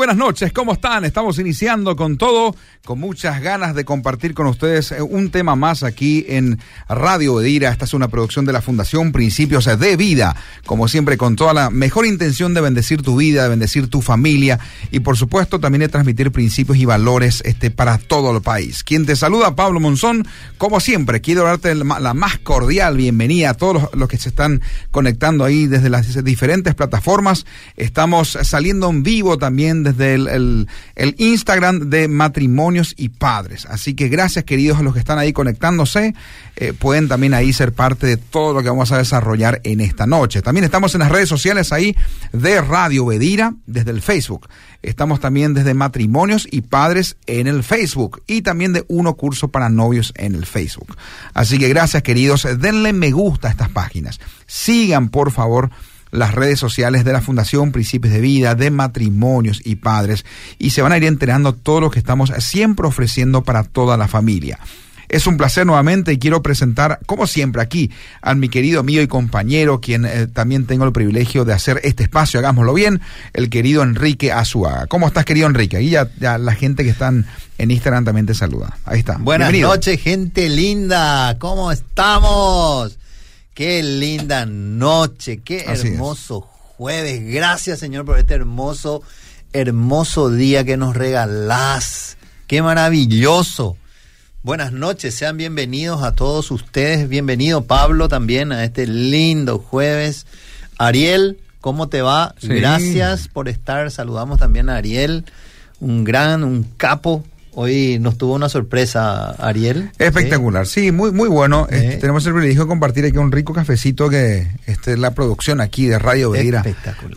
buenas noches, ¿cómo están? Estamos iniciando con todo, con muchas ganas de compartir con ustedes eh, un tema más aquí en Radio Bedira. Esta es una producción de la Fundación Principios de Vida, como siempre con toda la mejor intención de bendecir tu vida, de bendecir tu familia y por supuesto también de transmitir principios y valores este, para todo el país. Quien te saluda, Pablo Monzón, como siempre, quiero darte la más cordial bienvenida a todos los, que se están conectando ahí desde las diferentes plataformas. Estamos saliendo en vivo también desde el, Instagram de matrimonios y padres. Así que gracias queridos a los que están ahí conectándose. Eh, pueden también ahí ser parte de todo lo que vamos a desarrollar en esta noche. También estamos en las redes sociales ahí de Radio Bedira, desde el Facebook. Estamos también desde matrimonios y padres en el Facebook y también de uno curso para novios en el Facebook. Así que gracias queridos, denle me gusta a estas páginas. Sigan por favor las redes sociales de la Fundación Principios de Vida, de matrimonios y padres, y se van a ir enterando todo lo que estamos siempre ofreciendo para toda la familia. Es un placer nuevamente y quiero presentar, como siempre, aquí a mi querido amigo y compañero, quien eh, también tengo el privilegio de hacer este espacio, hagámoslo bien, el querido Enrique Azuaga. ¿Cómo estás, querido Enrique? Ahí ya, la gente que están en Instagram también te saluda. Ahí está. Buenas noches, gente linda. ¿Cómo estamos? Qué linda noche, qué hermoso jueves. Gracias, Señor, por este hermoso, hermoso día que nos regalás. Qué maravilloso. Buenas noches, sean bienvenidos a todos ustedes. Bienvenido, Pablo, también a este lindo jueves. Ariel, ¿cómo te va? Gracias por estar. Saludamos también a Ariel, un gran, un capo Hoy nos tuvo una sorpresa, Ariel. Espectacular, sí, muy muy bueno. Este, tenemos el privilegio de compartir aquí un rico cafecito que este, la producción aquí de Radio Bedira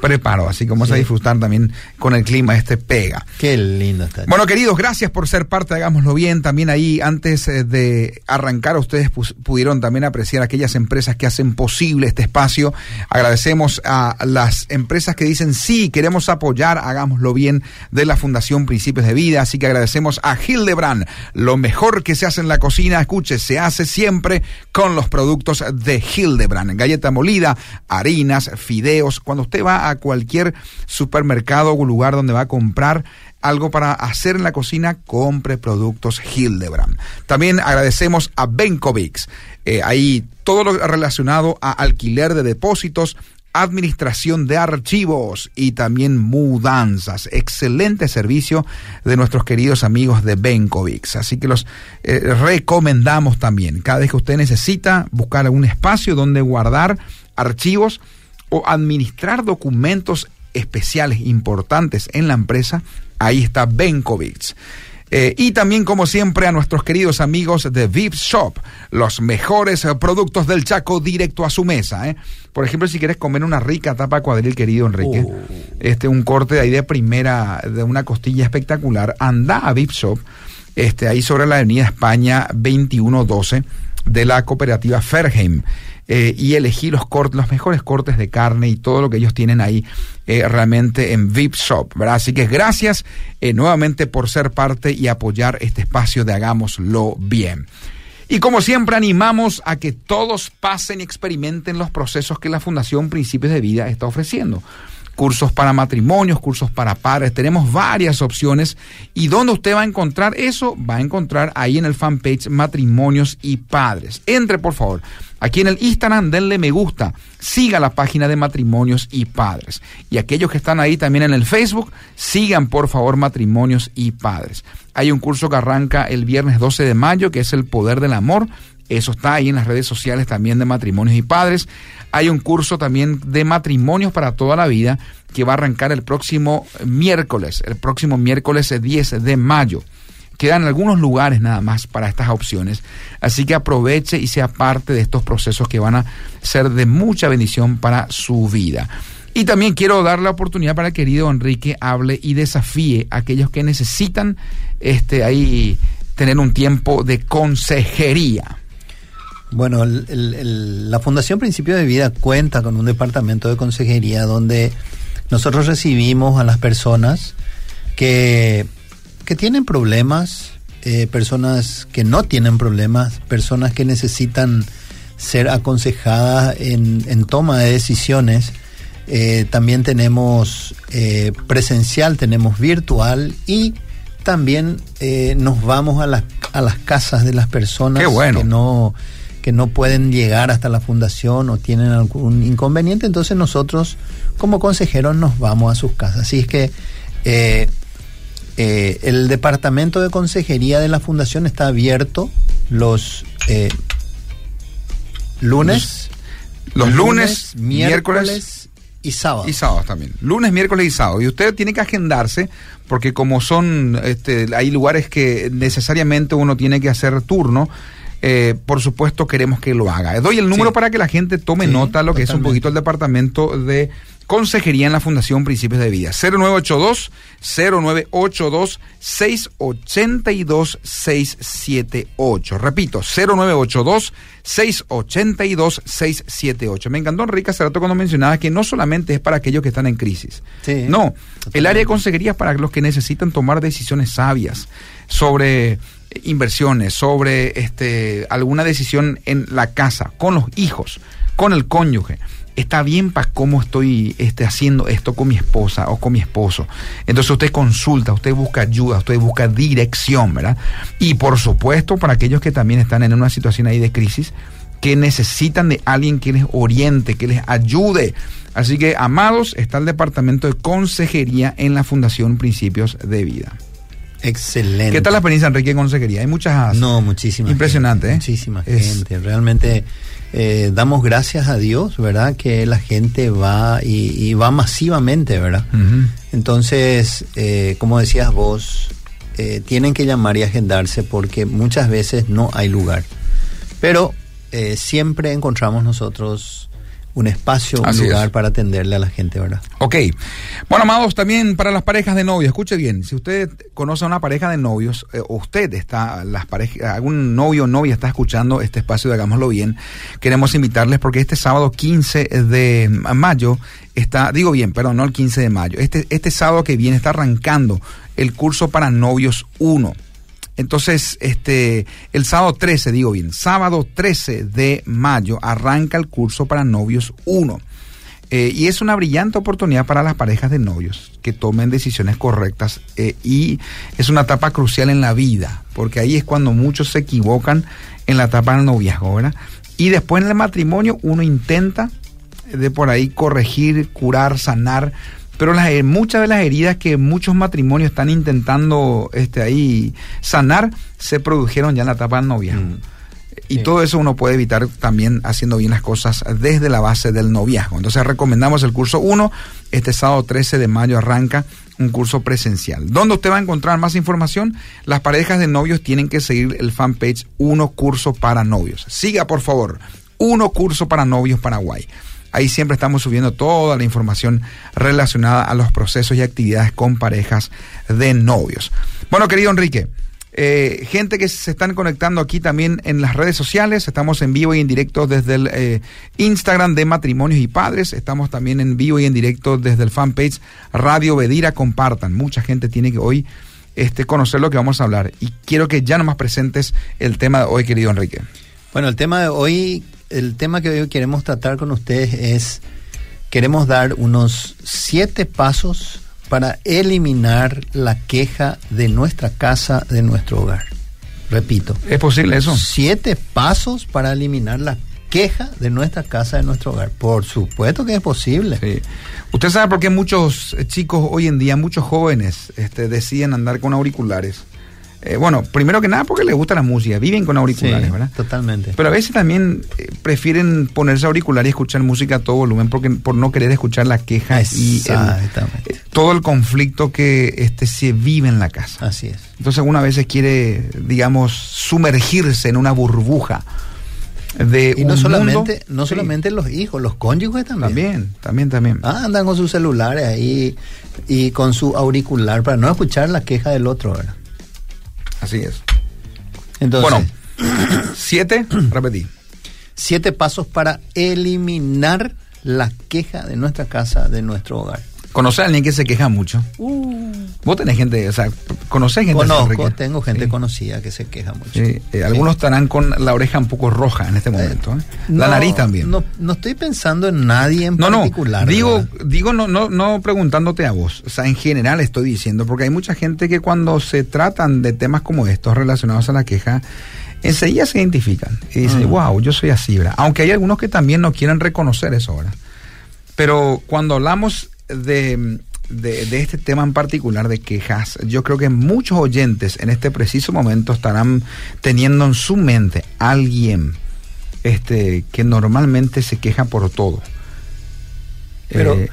preparó. Así que vamos a disfrutar también con el clima, este pega. Qué lindo está. Bueno, queridos, gracias por ser parte, hagámoslo bien. También ahí, antes eh, de arrancar, ustedes pudieron también apreciar aquellas empresas que hacen posible este espacio. Agradecemos a las empresas que dicen sí, queremos apoyar, hagámoslo bien, de la Fundación Principios de Vida. Así que agradecemos a Hildebrand. Lo mejor que se hace en la cocina, escuche, se hace siempre con los productos de Hildebrand. Galleta molida, harinas, fideos. Cuando usted va a cualquier supermercado o lugar donde va a comprar algo para hacer en la cocina, compre productos Hildebrand. También agradecemos a Benkovics. Eh, ahí todo lo relacionado a alquiler de depósitos, administración de archivos y también mudanzas. Excelente servicio de nuestros queridos amigos de Benkovics. Así que los eh, recomendamos también. Cada vez que usted necesita buscar un espacio donde guardar archivos o administrar documentos especiales importantes en la empresa, ahí está Benkovics. Eh, y también, como siempre, a nuestros queridos amigos de VIP Shop, los mejores eh, productos del Chaco directo a su mesa. ¿eh? Por ejemplo, si quieres comer una rica tapa cuadril, querido Enrique, oh. este, un corte de ahí de primera, de una costilla espectacular, anda a VIP Shop, este, ahí sobre la avenida España 2112 de la cooperativa Ferheim. Eh, y elegí los cortes, los mejores cortes de carne y todo lo que ellos tienen ahí eh, realmente en VIP Shop. Así que gracias eh, nuevamente por ser parte y apoyar este espacio de Hagámoslo Bien. Y como siempre animamos a que todos pasen y experimenten los procesos que la Fundación Principios de Vida está ofreciendo cursos para matrimonios, cursos para padres, tenemos varias opciones. ¿Y dónde usted va a encontrar eso? Va a encontrar ahí en el fanpage Matrimonios y Padres. Entre, por favor. Aquí en el Instagram, denle me gusta, siga la página de matrimonios y padres. Y aquellos que están ahí también en el Facebook, sigan por favor matrimonios y padres. Hay un curso que arranca el viernes 12 de mayo, que es el poder del amor. Eso está ahí en las redes sociales también de matrimonios y padres. Hay un curso también de matrimonios para toda la vida que va a arrancar el próximo miércoles, el próximo miércoles 10 de mayo. Quedan algunos lugares nada más para estas opciones, así que aproveche y sea parte de estos procesos que van a ser de mucha bendición para su vida. Y también quiero dar la oportunidad para el querido Enrique hable y desafíe a aquellos que necesitan este ahí tener un tiempo de consejería. Bueno, la Fundación Principio de Vida cuenta con un departamento de consejería donde nosotros recibimos a las personas que, que tienen problemas, eh, personas que no tienen problemas, personas que necesitan ser aconsejadas en, en toma de decisiones. Eh, también tenemos eh, presencial, tenemos virtual y también eh, nos vamos a las, a las casas de las personas que no que no pueden llegar hasta la fundación o tienen algún inconveniente, entonces nosotros como consejeros nos vamos a sus casas. Así es que el departamento de consejería de la fundación está abierto los lunes, los, lunes, miércoles y sábado. Y sábado también. Lunes, miércoles y sábado. Y usted tiene que agendarse porque como son, este, hay lugares que necesariamente uno tiene que hacer turno. Eh, por supuesto queremos que lo haga. Doy el número para que la gente tome nota lo que es un poquito el departamento de Consejería en la Fundación Principios de Vida. 0982 0982 682 678. Repito, 0982 682 678. Me encantó Enrique hace rato cuando mencionaba que no solamente es para aquellos que están en crisis. no, el área de consejería es para los que necesitan tomar decisiones sabias sobre inversiones, sobre este alguna decisión en la casa, con los hijos, con el cónyuge está bien para cómo estoy este, haciendo esto con mi esposa o con mi esposo. Entonces usted consulta, usted busca ayuda, usted busca dirección, ¿verdad? Y por supuesto, para aquellos que también están en una situación ahí de crisis, que necesitan de alguien que les oriente, que les ayude. Así que, amados, está el departamento de consejería en la Fundación Principios de Vida. Excelente. ¿Qué tal la experiencia, Enrique, en consejería? Hay muchas. No, muchísimas. Impresionante, ¿eh? Muchísima gente. Realmente eh, damos gracias a Dios, ¿verdad? Que la gente va y, va masivamente, ¿verdad? Entonces, eh, como decías vos, eh, tienen que llamar y agendarse porque muchas veces no hay lugar. Pero siempre encontramos nosotros un espacio, un lugar para atenderle a la gente, ¿verdad? Ok. Bueno, amados, también para las parejas de novios, escuche bien, si usted conoce a una pareja de novios, eh, o usted está, las parejas, algún novio o novia está escuchando este espacio de Hagámoslo Bien, queremos invitarles porque este sábado 15 de mayo está, digo bien, perdón, no el 15 de mayo, este, este sábado que viene está arrancando el curso para novios 1. Entonces, este, el sábado 13, digo bien, sábado 13 de mayo arranca el curso para novios 1. Eh, y es una brillante oportunidad para las parejas de novios que tomen decisiones correctas eh, y es una etapa crucial en la vida, porque ahí es cuando muchos se equivocan en la etapa del noviazgo, ¿verdad? Y después en el matrimonio uno intenta de por ahí corregir, curar, sanar, pero las, muchas de las heridas que muchos matrimonios están intentando este, ahí sanar se produjeron ya en la etapa del noviazgo. Mm. Y todo eso uno puede evitar también haciendo bien las cosas desde la base del noviazgo. Entonces recomendamos el curso 1. Este sábado 13 de mayo arranca un curso presencial. ¿Dónde usted va a encontrar más información? Las parejas de novios tienen que seguir el fanpage Uno Curso para Novios. Siga, por favor. Uno Curso para Novios Paraguay. Ahí siempre estamos subiendo toda la información relacionada a los procesos y actividades con parejas de novios. Bueno, querido Enrique, eh, gente que se están conectando aquí también en las redes sociales. Estamos en vivo y en directo desde el eh, Instagram de Matrimonios y Padres. Estamos también en vivo y en directo desde el fanpage Radio Bedira. Compartan. Mucha gente tiene que hoy este, conocer lo que vamos a hablar. Y quiero que ya nomás presentes el tema de hoy, querido Enrique. Bueno, el tema de hoy el tema que hoy queremos tratar con ustedes es, queremos dar unos siete pasos para eliminar la queja de nuestra casa, de nuestro hogar. Repito. ¿Es posible eso? Siete pasos para eliminar la queja de nuestra casa, de nuestro hogar. Por supuesto que es posible. Sí. Usted sabe por qué muchos chicos hoy en día, muchos jóvenes, este, deciden andar con auriculares. Eh, bueno, primero que nada porque les gusta la música, viven con auriculares, ¿verdad? Totalmente. Pero a veces también eh, prefieren ponerse auriculares y escuchar música a todo volumen porque por no querer escuchar la queja y eh, todo el conflicto que este se vive en la casa. Así es. Entonces una veces quiere, digamos, sumergirse en una burbuja de y no solamente no solamente los hijos los cónyuges también también también también ah, andan con sus celulares ahí y con su auricular para no escuchar la queja del otro ¿verdad? Así es. Entonces, bueno, siete, repetí. Siete pasos para eliminar la queja de nuestra casa, de nuestro hogar. ¿Conoces a alguien que se queja mucho? Uh. Vos tenés gente, o sea, ¿conocés gente Conozco, tengo gente conocida que se queja mucho. Eh, algunos estarán con la oreja un poco roja en este eh, momento. ¿eh? la nariz también. No, no estoy pensando en nadie en particular. No, digo, digo no, no, no preguntándote a vos. O sea, en general estoy diciendo, porque hay mucha gente que cuando se tratan de temas como estos relacionados a la queja, enseguida se identifican y dicen, wow, mm. yo soy así, ¿verdad? Aunque hay algunos que también no quieren reconocer eso ahora. Pero cuando hablamos de, de, este tema en particular de quejas, yo creo que muchos oyentes en este preciso momento estarán teniendo en su mente alguien este, que normalmente se queja por todo. Pero, eh,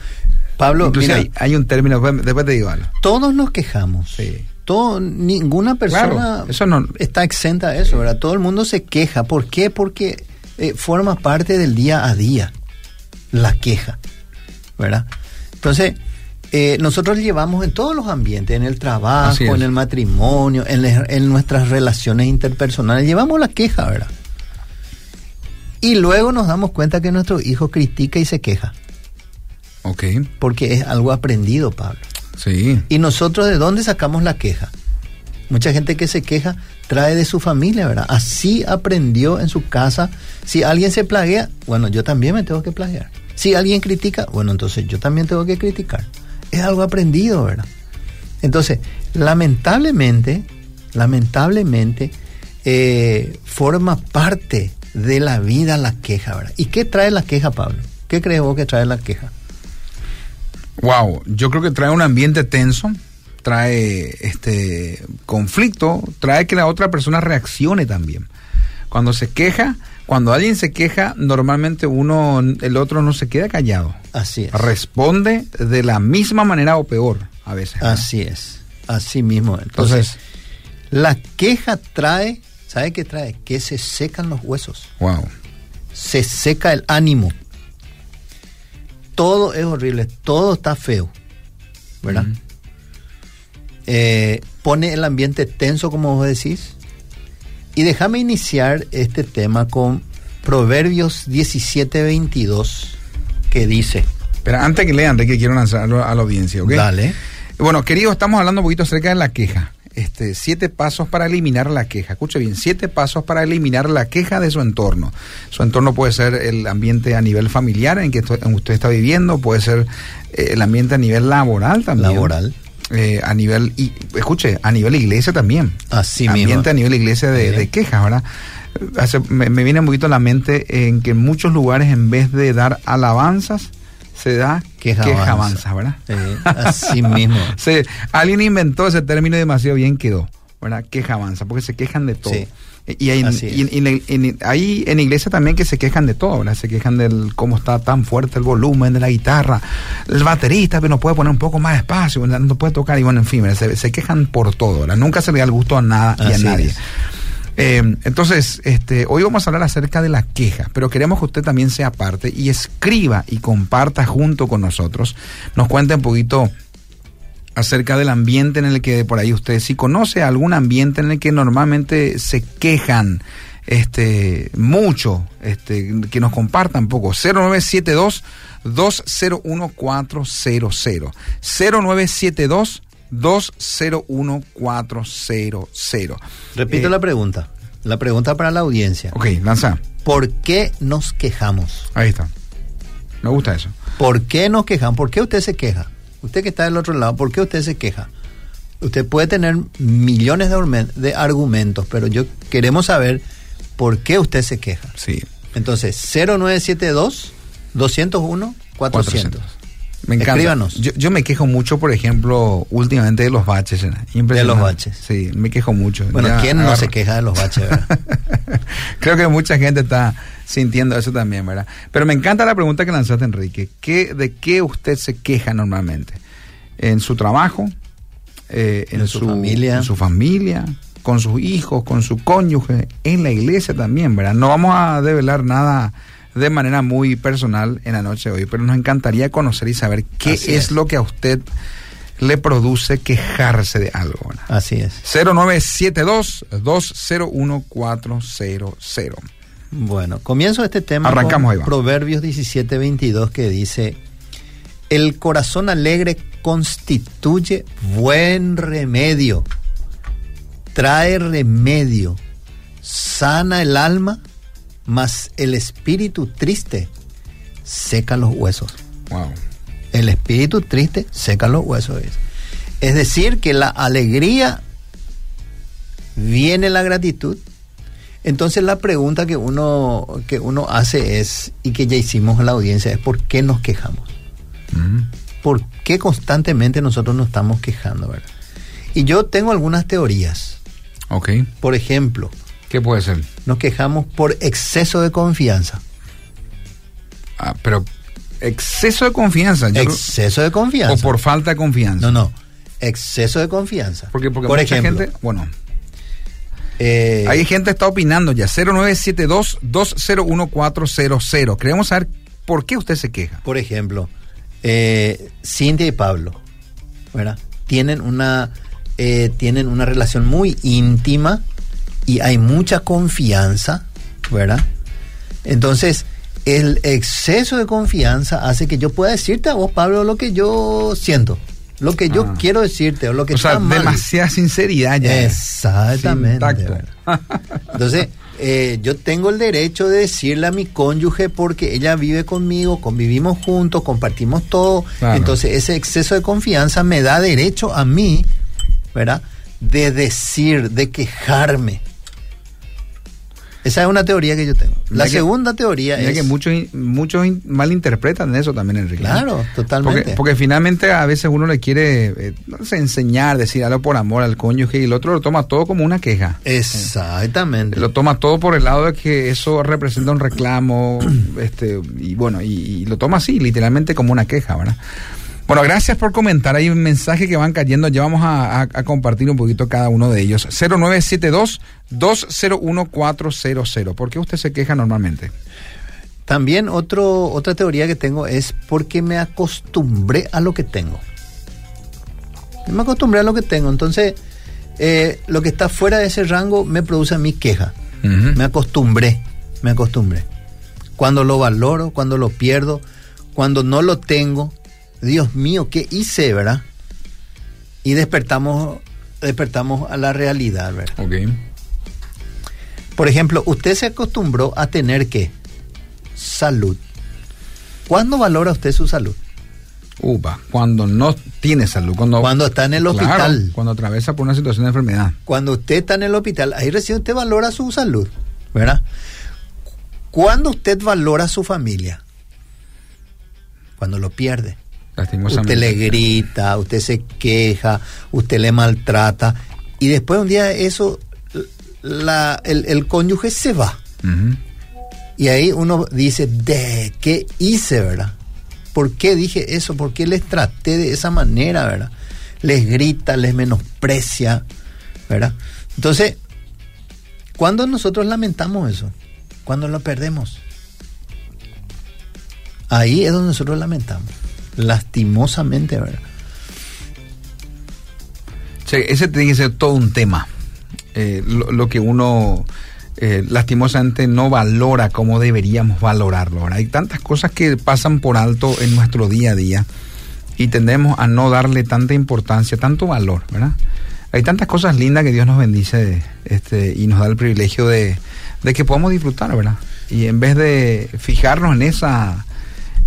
Pablo, hay, un término, después te digo algo. Todos nos quejamos. Sí. Todo, ninguna persona eso no, está exenta de eso, ¿verdad? Todo el mundo se queja. ¿Por qué? Porque eh, forma parte del día a día la queja, ¿verdad? Entonces, eh, nosotros llevamos en todos los ambientes, en el trabajo, en el matrimonio, en, nuestras relaciones interpersonales, llevamos la queja, ¿verdad? Y luego nos damos cuenta que nuestro hijo critica y se queja. Ok. Porque es algo aprendido, Pablo. Sí. ¿Y nosotros de dónde sacamos la queja? Mucha gente que se queja trae de su familia, ¿verdad? Así aprendió en su casa. Si alguien se plaguea, bueno, yo también me tengo que plaguear. Si alguien critica, bueno, entonces yo también tengo que criticar. Es algo aprendido, ¿verdad? Entonces, lamentablemente, lamentablemente, eh, forma parte de la vida la queja, ¿verdad? ¿Y qué trae la queja, Pablo? ¿Qué crees vos que trae la queja? Wow, yo creo que trae un ambiente tenso, trae este conflicto, trae que la otra persona reaccione también. Cuando se queja, cuando alguien se queja, normalmente uno, el otro no se queda callado. Así es. Responde de la misma manera o peor a veces. Así es. Así mismo. Entonces, la queja trae, ¿sabe qué trae? Que se secan los huesos. Wow. Se seca el ánimo. Todo es horrible, todo está feo. ¿Verdad? Eh, pone el ambiente tenso, como vos decís y déjame iniciar este tema con Proverbios 17:22, que dice. Pero antes que lean, que quiero lanzarlo a la audiencia, ¿ok? Dale. Bueno, queridos, estamos hablando un poquito acerca de la queja. Este, siete pasos para eliminar la queja. Escuche bien, siete pasos para eliminar la queja de su entorno. Su entorno puede ser el ambiente a nivel familiar en que usted está viviendo, puede ser eh, el ambiente a nivel laboral también. Laboral. Eh, a nivel, y escuche, a nivel iglesia también. Así Ambiente a nivel iglesia de, de quejas, ¿verdad? me, viene un poquito a la mente en que en muchos lugares en vez de dar alabanzas, se da queja, avanza, ¿verdad? así mismo. alguien inventó ese término y demasiado bien quedó, ¿verdad? Queja avanza, porque se quejan de todo. Y, hay, en, ahí en iglesia también que se quejan de todo, ¿verdad? Se quejan del cómo está tan fuerte el volumen de la guitarra, el baterista que no puede poner un poco más espacio, no puede tocar, y bueno, en fin, se, quejan por todo, ¿verdad? Nunca se le da el gusto a nada y a nadie. Eh, entonces, este, hoy vamos a hablar acerca de la queja, pero queremos que usted también sea parte y escriba y comparta junto con nosotros. Nos cuente un poquito acerca del ambiente en el que por ahí usted si conoce algún ambiente en el que normalmente se quejan este mucho, este que nos compartan poco 0972 201400 0972 201400 Repito eh, la pregunta. La pregunta para la audiencia. Ok, lanza. ¿Por qué nos quejamos? Ahí está. Me gusta eso. ¿Por qué nos quejan? ¿Por qué usted se queja? Usted que está del otro lado, ¿por qué usted se queja? Usted puede tener millones de, argumentos, pero yo queremos saber por qué usted se queja. Sí. Entonces, 0972 201 400. Me encanta. Yo, yo, me quejo mucho, por ejemplo, últimamente de los baches. De los baches. Sí, me quejo mucho. Bueno, ¿quién no se queja de los baches? Creo que mucha gente está sintiendo eso también, ¿verdad? Pero me encanta la pregunta que lanzaste, Enrique. ¿Qué, ¿De qué usted se queja normalmente? ¿En su trabajo? Eh, en, su, familia. En su familia, con sus hijos, con su cónyuge, en la iglesia también, ¿verdad? No vamos a develar nada de manera muy personal en la noche de hoy, pero nos encantaría conocer y saber qué es, lo que a usted le produce quejarse de algo. ¿verdad? Así es. 0972 201400. Bueno, comienzo este tema Arrancamos con Proverbios 17:22 que dice El corazón alegre constituye buen remedio, trae remedio, sana el alma, mas el espíritu triste seca los huesos. Wow. El espíritu triste seca los huesos. Es decir, que la alegría viene la gratitud. Entonces la pregunta que uno, que uno hace es, y que ya hicimos en la audiencia, es ¿por qué nos quejamos? ¿Por qué constantemente nosotros nos estamos quejando? ¿verdad? Y yo tengo algunas teorías. Ok. Por ejemplo. ¿Qué puede ser? Nos quejamos por exceso de confianza. Ah, pero exceso de confianza. exceso de confianza. O por falta de confianza. No, no. Exceso de confianza. Porque, porque por mucha ejemplo, gente, bueno. Eh, hay gente que está opinando ya. 0972-201-400. Queremos saber por qué usted se queja. Por ejemplo, eh, Cintia y Pablo, ¿verdad? Tienen una, eh, tienen una relación muy íntima y hay mucha confianza, ¿verdad? Entonces, el exceso de confianza hace que yo pueda decirte a vos, Pablo, lo que yo siento, lo que yo ah. quiero decirte o lo que o sea, demasiada sinceridad ya. Exactamente. Entonces, eh, yo tengo el derecho de decirle a mi cónyuge porque ella vive conmigo, convivimos juntos, compartimos todo. Entonces ese exceso de confianza me da derecho a mí, ¿verdad? De decir, de quejarme. Esa es una teoría que yo tengo. La segunda teoría es... que muchos, muchos malinterpretan eso también, Enrique. Claro, totalmente. Porque, porque, finalmente a veces uno le quiere eh, no sé, enseñar, decir algo por amor al cónyuge y el otro lo toma todo como una queja. Exactamente. Lo toma todo por el lado de que eso representa un reclamo, este y bueno, y, y lo toma así, literalmente como una queja, ¿verdad? Bueno, gracias por comentar. Hay un mensaje que van cayendo. Ya vamos a, compartir un poquito cada uno de ellos. 0972-201-400. ¿Por qué usted se queja normalmente? También otro, otra teoría que tengo es porque me acostumbré a lo que tengo. Me acostumbré a lo que tengo. Entonces, eh, lo que está fuera de ese rango me produce a mí queja. Me acostumbré, me acostumbré. Cuando lo valoro, cuando lo pierdo, cuando no lo tengo, Dios mío, ¿qué hice, verdad? Y despertamos, despertamos a la realidad, ¿verdad? Ok. Por ejemplo, usted se acostumbró a tener qué? Salud. ¿Cuándo valora usted su salud? Upa, cuando no tiene salud. Cuando, cuando está en el hospital. Cuando atraviesa por una situación de enfermedad. Cuando usted está en el hospital, ahí recién usted valora su salud, ¿verdad? ¿Cuándo usted valora su familia? Cuando lo pierde. Usted le grita, usted se queja, usted le maltrata y después un día eso, la, el, cónyuge se va. Y ahí uno dice, ¿de qué hice, verdad? ¿Por qué dije eso? ¿Por qué les traté de esa manera, verdad? Les grita, les menosprecia, ¿verdad? Entonces, ¿cuándo nosotros lamentamos eso? Cuando lo perdemos. Ahí es donde nosotros lamentamos lastimosamente, ¿verdad? ese tiene que ser todo un tema. Eh, lo, que uno eh, lastimosamente no valora como deberíamos valorarlo. Hay tantas cosas que pasan por alto en nuestro día a día y tendemos a no darle tanta importancia, tanto valor, ¿verdad? Hay tantas cosas lindas que Dios nos bendice este, y nos da el privilegio de, de que podamos disfrutar, ¿verdad? Y en vez de fijarnos en esa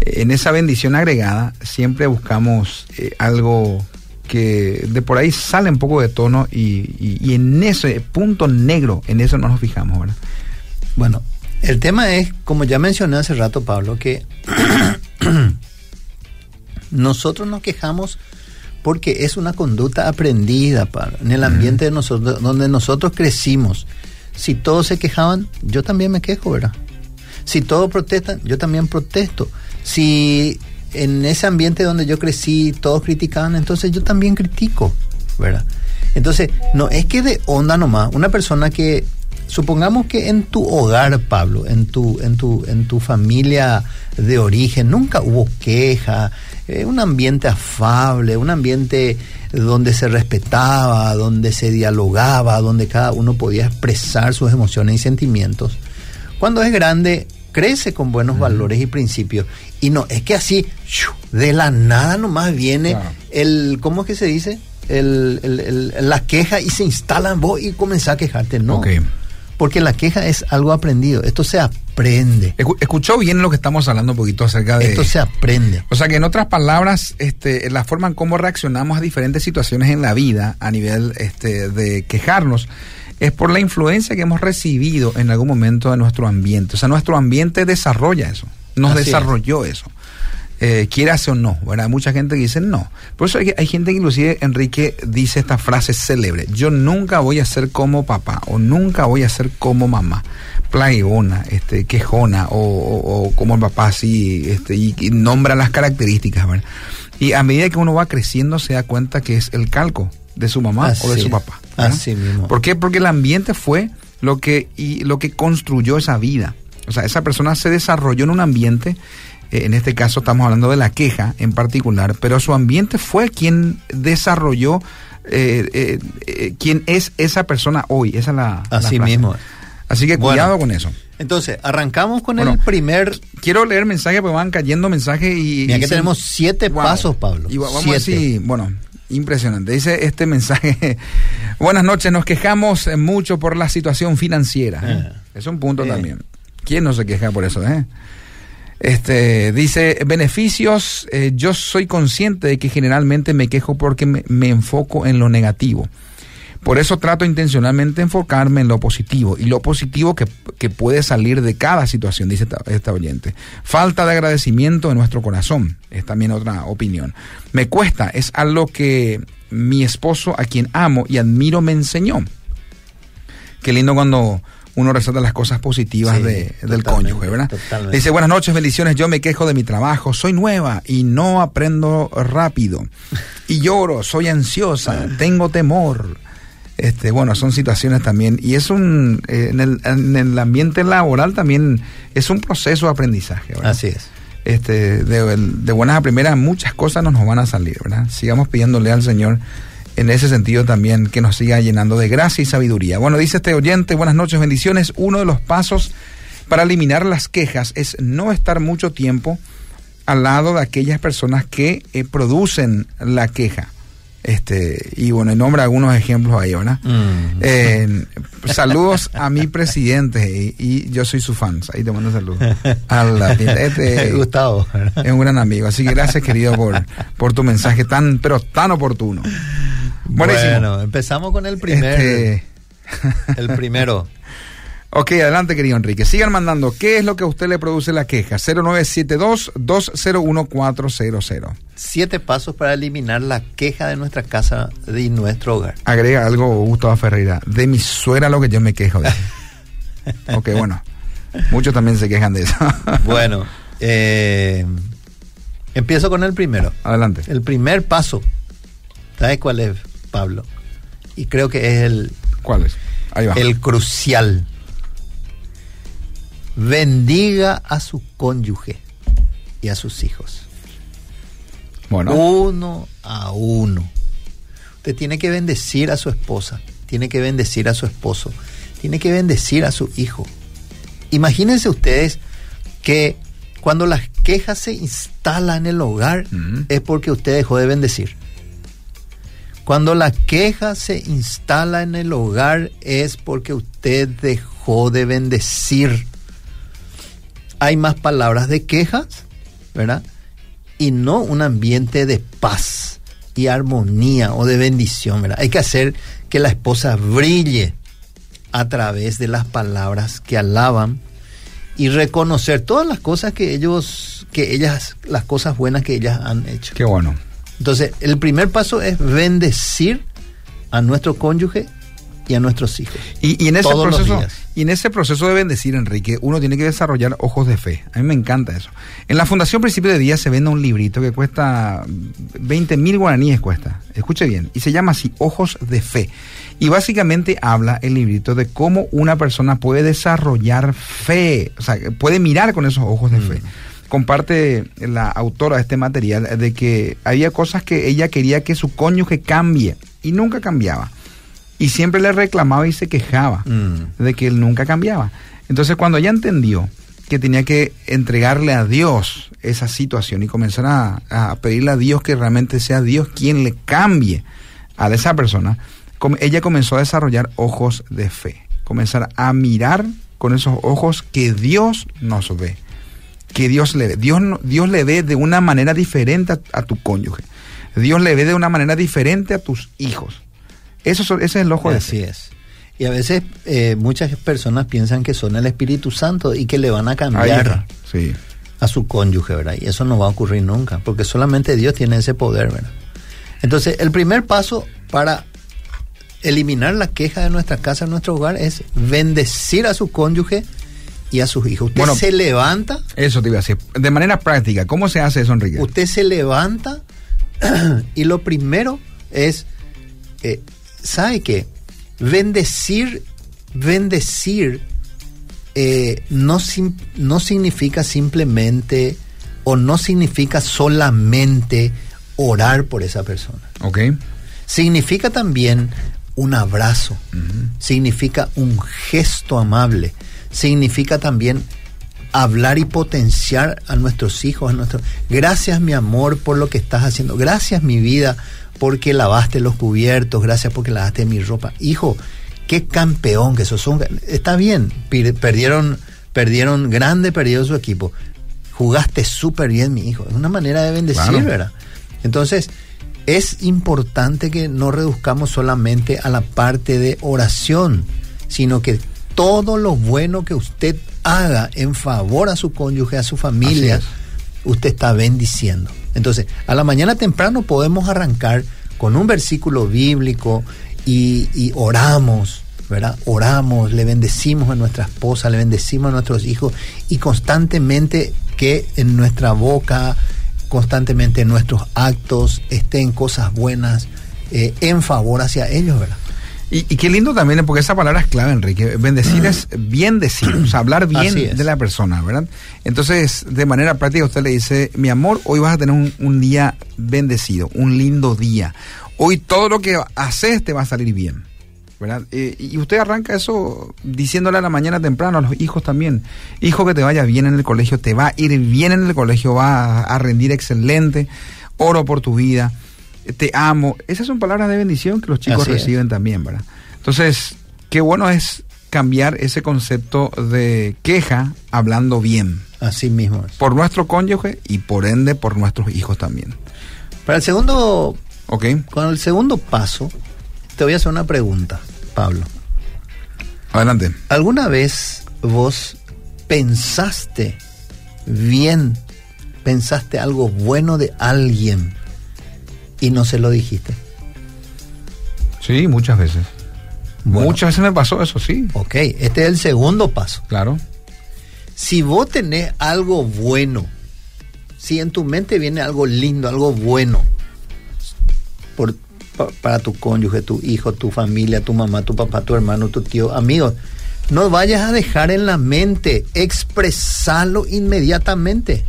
en esa bendición agregada siempre buscamos eh, algo que de por ahí sale un poco de tono y, en ese punto negro, en eso no nos fijamos, ¿verdad? Bueno, el tema es, como ya mencioné hace rato, Pablo, que nosotros nos quejamos porque es una conducta aprendida, Pablo, en el ambiente de nosotros, donde nosotros crecimos. Si todos se quejaban, yo también me quejo, ¿verdad? Si todos protestan, yo también protesto si en ese ambiente donde yo crecí todos criticaban, entonces yo también critico, ¿verdad? Entonces, no es que de onda nomás, una persona que supongamos que en tu hogar, Pablo, en tu en tu en tu familia de origen nunca hubo queja, eh, un ambiente afable, un ambiente donde se respetaba, donde se dialogaba, donde cada uno podía expresar sus emociones y sentimientos. Cuando es grande, crece con buenos valores y principios. Y no, es que así, de la nada nomás viene el, ¿cómo es que se dice? El, la queja y se instala en vos y comienza a quejarte. No. Porque la queja es algo aprendido. Esto se aprende. Escuchó bien lo que estamos hablando un poquito acerca de. Esto se aprende. O sea que en otras palabras, este, la forma en cómo reaccionamos a diferentes situaciones en la vida a nivel este, de quejarnos es por la influencia que hemos recibido en algún momento de nuestro ambiente. O sea, nuestro ambiente desarrolla eso, nos desarrolló eso. Eh, quieras o no, ¿verdad? Mucha gente que dice no. Por eso hay, hay, gente que inclusive, Enrique, dice esta frase célebre, yo nunca voy a ser como papá o nunca voy a ser como mamá, plagueona, este, quejona o, como el papá así, este, y, nombra las características, ¿verdad? Y a medida que uno va creciendo se da cuenta que es el calco de su mamá o de su papá. Así mismo. ¿Por qué? Porque el ambiente fue lo que, y lo que construyó esa vida. O sea, esa persona se desarrolló en un ambiente, eh, en este caso estamos hablando de la queja en particular, pero su ambiente fue quien desarrolló, eh, eh, quien es esa persona hoy. Esa es la. Así mismo. Así que cuidado con eso. Entonces, arrancamos con el primer. Quiero leer mensajes porque van cayendo mensajes y. Mira que tenemos siete pasos, Pablo. Y vamos a decir, bueno, Impresionante. Dice este mensaje, buenas noches, nos quejamos mucho por la situación financiera. Ah. Es un punto también. ¿Quién no se queja por eso? Eh? Este, dice, beneficios, eh, yo soy consciente de que generalmente me quejo porque me enfoco en lo negativo. Por eso trato intencionalmente de enfocarme en lo positivo y lo positivo que, puede salir de cada situación, dice esta, oyente. Falta de agradecimiento en nuestro corazón, es también otra opinión. Me cuesta, es algo que mi esposo, a quien amo y admiro, me enseñó. Qué lindo cuando uno resalta las cosas positivas del cónyuge, ¿verdad? Dice, buenas noches, bendiciones, yo me quejo de mi trabajo, soy nueva y no aprendo rápido. Y lloro, soy ansiosa, tengo temor. Este, bueno, son situaciones también, y es un, eh, en, el, en, el, ambiente laboral también es un proceso de aprendizaje. Así es. Este, de, de, buenas a primeras muchas cosas no nos van a salir, ¿verdad? Sigamos pidiéndole al Señor en ese sentido también que nos siga llenando de gracia y sabiduría. Bueno, dice este oyente, buenas noches, bendiciones. Uno de los pasos para eliminar las quejas es no estar mucho tiempo al lado de aquellas personas que eh, producen la queja. Este, y bueno, y nombra algunos ejemplos ahí, ¿verdad? Mm. Eh, saludos a mi presidente y, yo soy su fan. Ahí te mando saludos. Este, Gustavo. Es un gran amigo. Así que gracias, querido, por, por tu mensaje tan, pero tan oportuno. Bueno, empezamos con el primer. Este... El primero. Ok, adelante, querido Enrique. Sigan mandando. ¿Qué es lo que a usted le produce la queja? 0972-201-400. Siete pasos para eliminar la queja de nuestra casa y nuestro hogar. Agrega algo, Gustavo Ferreira. De mi suegra lo que yo me quejo. De. ok, bueno. Muchos también se quejan de eso. bueno, eh, empiezo con el primero. Adelante. El primer paso. ¿Sabes cuál es, Pablo? Y creo que es el... ¿Cuál es? Ahí va. El crucial bendiga a su cónyuge y a sus hijos. Bueno. Uno a uno. Usted tiene que bendecir a su esposa, tiene que bendecir a su esposo, tiene que bendecir a su hijo. Imagínense ustedes que cuando las quejas se instalan en el hogar es porque usted dejó de bendecir. Cuando la queja se instala en el hogar es porque usted dejó de bendecir hay más palabras de quejas, ¿verdad? Y no un ambiente de paz y armonía o de bendición, ¿verdad? Hay que hacer que la esposa brille a través de las palabras que alaban y reconocer todas las cosas que ellos, que ellas, las cosas buenas que ellas han hecho. Qué bueno. Entonces, el primer paso es bendecir a nuestro cónyuge y a nuestros hijos. Y, en ese proceso, y en ese proceso de bendecir, Enrique, uno tiene que desarrollar ojos de fe. A mí me encanta eso. En la Fundación Principio de Día se vende un librito que cuesta 20 mil guaraníes cuesta. Escuche bien. Y se llama así, Ojos de Fe. Y básicamente habla el librito de cómo una persona puede desarrollar fe. O sea, puede mirar con esos ojos de fe mm. comparte la autora de este material de que había cosas que ella quería que su cónyuge cambie y nunca cambiaba y siempre le reclamaba y se quejaba mm. de que él nunca cambiaba. Entonces cuando ella entendió que tenía que entregarle a Dios esa situación y comenzar a, pedirle a Dios que realmente sea Dios quien le cambie a esa persona, ella comenzó a desarrollar ojos de fe, comenzar a mirar con esos ojos que Dios nos ve, que Dios le ve. Dios, Dios le ve de una manera diferente a, tu cónyuge. Dios le ve de una manera diferente a tus hijos. Eso, ese es el ojo de fe. Así es. Y a veces eh, muchas personas piensan que son el Espíritu Santo y que le van a cambiar a su cónyuge, ¿verdad? Y eso no va a ocurrir nunca, porque solamente Dios tiene ese poder, ¿verdad? Entonces, el primer paso para eliminar la queja de nuestra casa, de nuestro hogar, es bendecir a su cónyuge y a sus hijos. Usted se levanta. Eso te iba a decir. De manera práctica, ¿cómo se hace eso, Enrique? Usted se levanta y lo primero es, eh, ¿sabe qué? Bendecir, bendecir eh, no, no significa simplemente o no significa solamente orar por esa persona. Ok. Significa también un abrazo, significa un gesto amable, significa también hablar y potenciar a nuestros hijos, a nuestros... Gracias mi amor por lo que estás haciendo, gracias mi vida porque lavaste los cubiertos, gracias porque lavaste mi ropa. Hijo, qué campeón que sos. Está bien, perdieron, perdieron, grande perdió su equipo. Jugaste súper bien, mi hijo. Es una manera de bendecir, ¿verdad? Entonces, es importante que no reduzcamos solamente a la parte de oración, sino que todo lo bueno que usted haga en favor a su cónyuge, a su familia, usted está bendiciendo. Entonces, a la mañana temprano podemos arrancar con un versículo bíblico y, oramos, ¿verdad? Oramos, le bendecimos a nuestra esposa, le bendecimos a nuestros hijos y constantemente que en nuestra boca, constantemente nuestros actos estén cosas buenas eh, en favor hacia ellos, ¿verdad? Y, qué lindo también, porque esa palabra es clave, Enrique. Bendecir es bien decir, o sea, hablar bien de la persona, ¿verdad? Entonces, de manera práctica, usted le dice, mi amor, hoy vas a tener un, un día bendecido, un lindo día. Hoy todo lo que haces te va a salir bien. Eh, y usted arranca eso diciéndole a la mañana temprano a los hijos también, hijo que te vaya bien en el colegio, te va a ir bien en el colegio, va a, rendir excelente, oro por tu vida, te amo. Esas son palabras de bendición que los chicos reciben también, ¿verdad? Entonces, qué bueno es cambiar ese concepto de queja hablando bien. Así mismo. Por nuestro cónyuge y por ende por nuestros hijos también. Para el segundo, okay. con el segundo paso, te voy a hacer una pregunta. Pablo. Adelante. ¿Alguna vez vos pensaste bien, pensaste algo bueno de alguien y no se lo dijiste? Sí, muchas veces. muchas veces me pasó eso, sí. Ok, este es el segundo paso. Claro. Si vos tenés algo bueno, si en tu mente viene algo lindo, algo bueno, por, para tu cónyuge, tu hijo, tu familia, tu mamá, tu papá, tu hermano, tu tío, amigos. No vayas a dejar en la mente, expresarlo inmediatamente.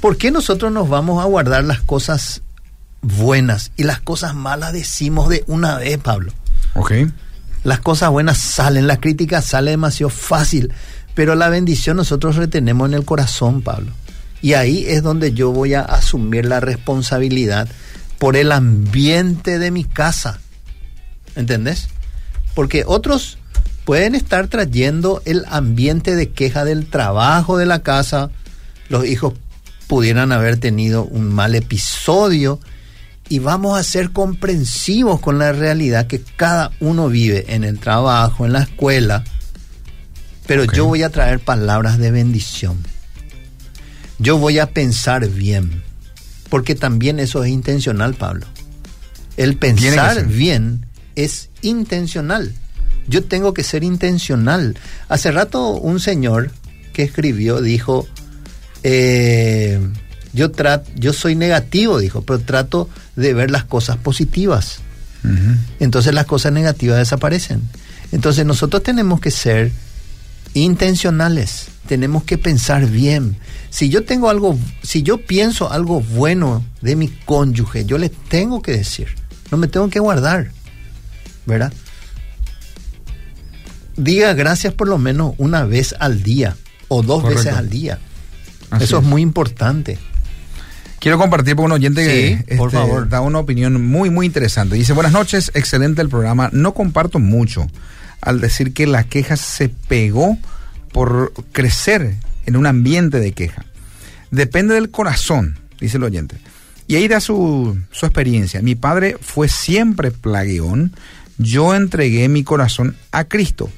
¿Por qué nosotros nos vamos a guardar las cosas buenas y las cosas malas decimos de una vez, Pablo? Ok. Las cosas buenas salen, la crítica sale demasiado fácil, pero la bendición nosotros retenemos en el corazón, Pablo. Y ahí es donde yo voy a asumir la responsabilidad por el ambiente de mi casa. ¿Entendés? Porque otros pueden estar trayendo el ambiente de queja del trabajo de la casa. Los hijos pudieran haber tenido un mal episodio y vamos a ser comprensivos con la realidad que cada uno vive en el trabajo, en la escuela. Pero yo voy a traer palabras de bendición. Yo voy a pensar bien porque también eso es intencional, Pablo. El pensar bien es intencional. Yo tengo que ser intencional. Hace rato un señor que escribió dijo, eh, yo, yo soy negativo, dijo, pero trato de ver las cosas positivas. Entonces las cosas negativas desaparecen. Entonces nosotros tenemos que ser intencionales, tenemos que pensar bien. Si yo tengo algo, si yo pienso algo bueno de mi cónyuge, yo le tengo que decir, no me tengo que guardar, ¿verdad? Diga gracias por lo menos una vez al día. o dos veces al día. Eso es. muy importante. Quiero compartir con un oyente que por este, favor. da una opinión muy, muy interesante. Dice, buenas noches, excelente el programa. No comparto mucho al decir que la queja se pegó por crecer en un ambiente de queja. Depende del corazón, dice el oyente. Y ahí da su, su experiencia. Mi padre fue siempre plagueón. Yo entregué mi corazón a Cristo.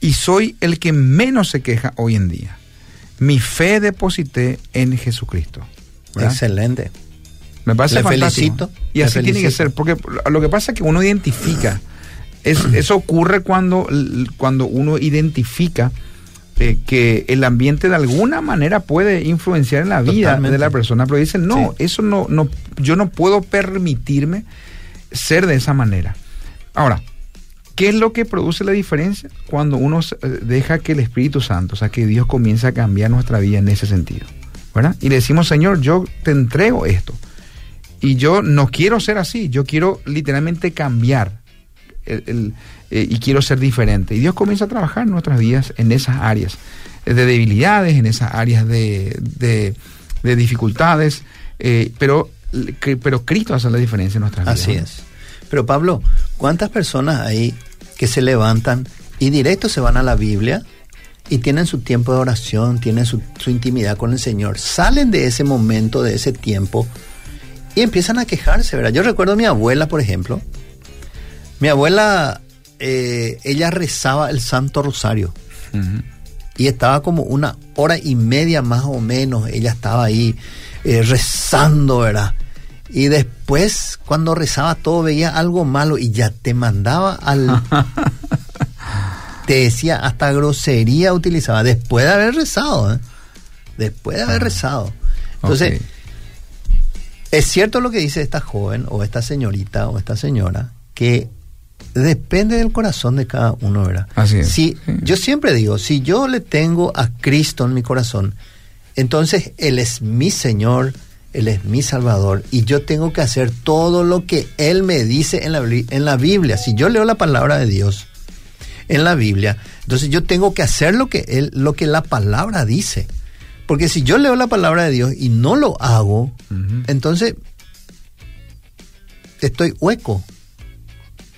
Y soy el que menos se queja hoy en día. Mi fe deposité en Jesucristo. Excelente. Me parece felicito. Y así tiene que ser, porque lo que pasa es que uno identifica, es, eso ocurre cuando, cuando uno identifica eh, que el ambiente de alguna manera puede influenciar en la vida de la persona, pero dicen, no, eso no, no, yo no puedo permitirme ser de esa manera. Ahora, ¿qué es lo que produce la diferencia? Cuando uno eh, deja que el Espíritu Santo, o sea, que Dios comience a cambiar nuestra vida en ese sentido. Y le decimos, Señor, yo te entrego esto. Y yo no quiero ser así, yo quiero literalmente cambiar eh, y quiero ser diferente. Y Dios comienza a trabajar en nuestras vidas en esas áreas de debilidades, en esas áreas de, de, dificultades, eh, pero, pero Cristo hace la diferencia en nuestras vidas. Así es. Pero Pablo, ¿cuántas personas hay que se levantan y directo se van a la Biblia y tienen su tiempo de oración, tienen su, intimidad con el Señor, salen de ese momento, de ese tiempo, y empiezan a quejarse, ¿verdad? Yo recuerdo a mi abuela, por ejemplo. Mi abuela, eh, ella rezaba el Santo Rosario. Y estaba como una hora y media más o menos, ella estaba ahí eh, rezando, ¿verdad? Y después, cuando rezaba todo, veía algo malo y ya te mandaba al, decía, hasta grosería utilizaba, después de haber rezado, ¿eh? después de haber ah, rezado. Entonces, es cierto lo que dice esta joven o esta señorita o esta señora, que depende del corazón de cada uno, ¿verdad? Así es. Si, Yo siempre digo, si yo le tengo a Cristo en mi corazón, entonces Él es mi Señor, Él es mi Salvador, y yo tengo que hacer todo lo que Él me dice en la, en la Biblia. Si yo leo la palabra de Dios, en la Biblia. Entonces yo tengo que hacer lo que, él, lo que la palabra dice. Porque si yo leo la palabra de Dios y no lo hago, entonces estoy hueco.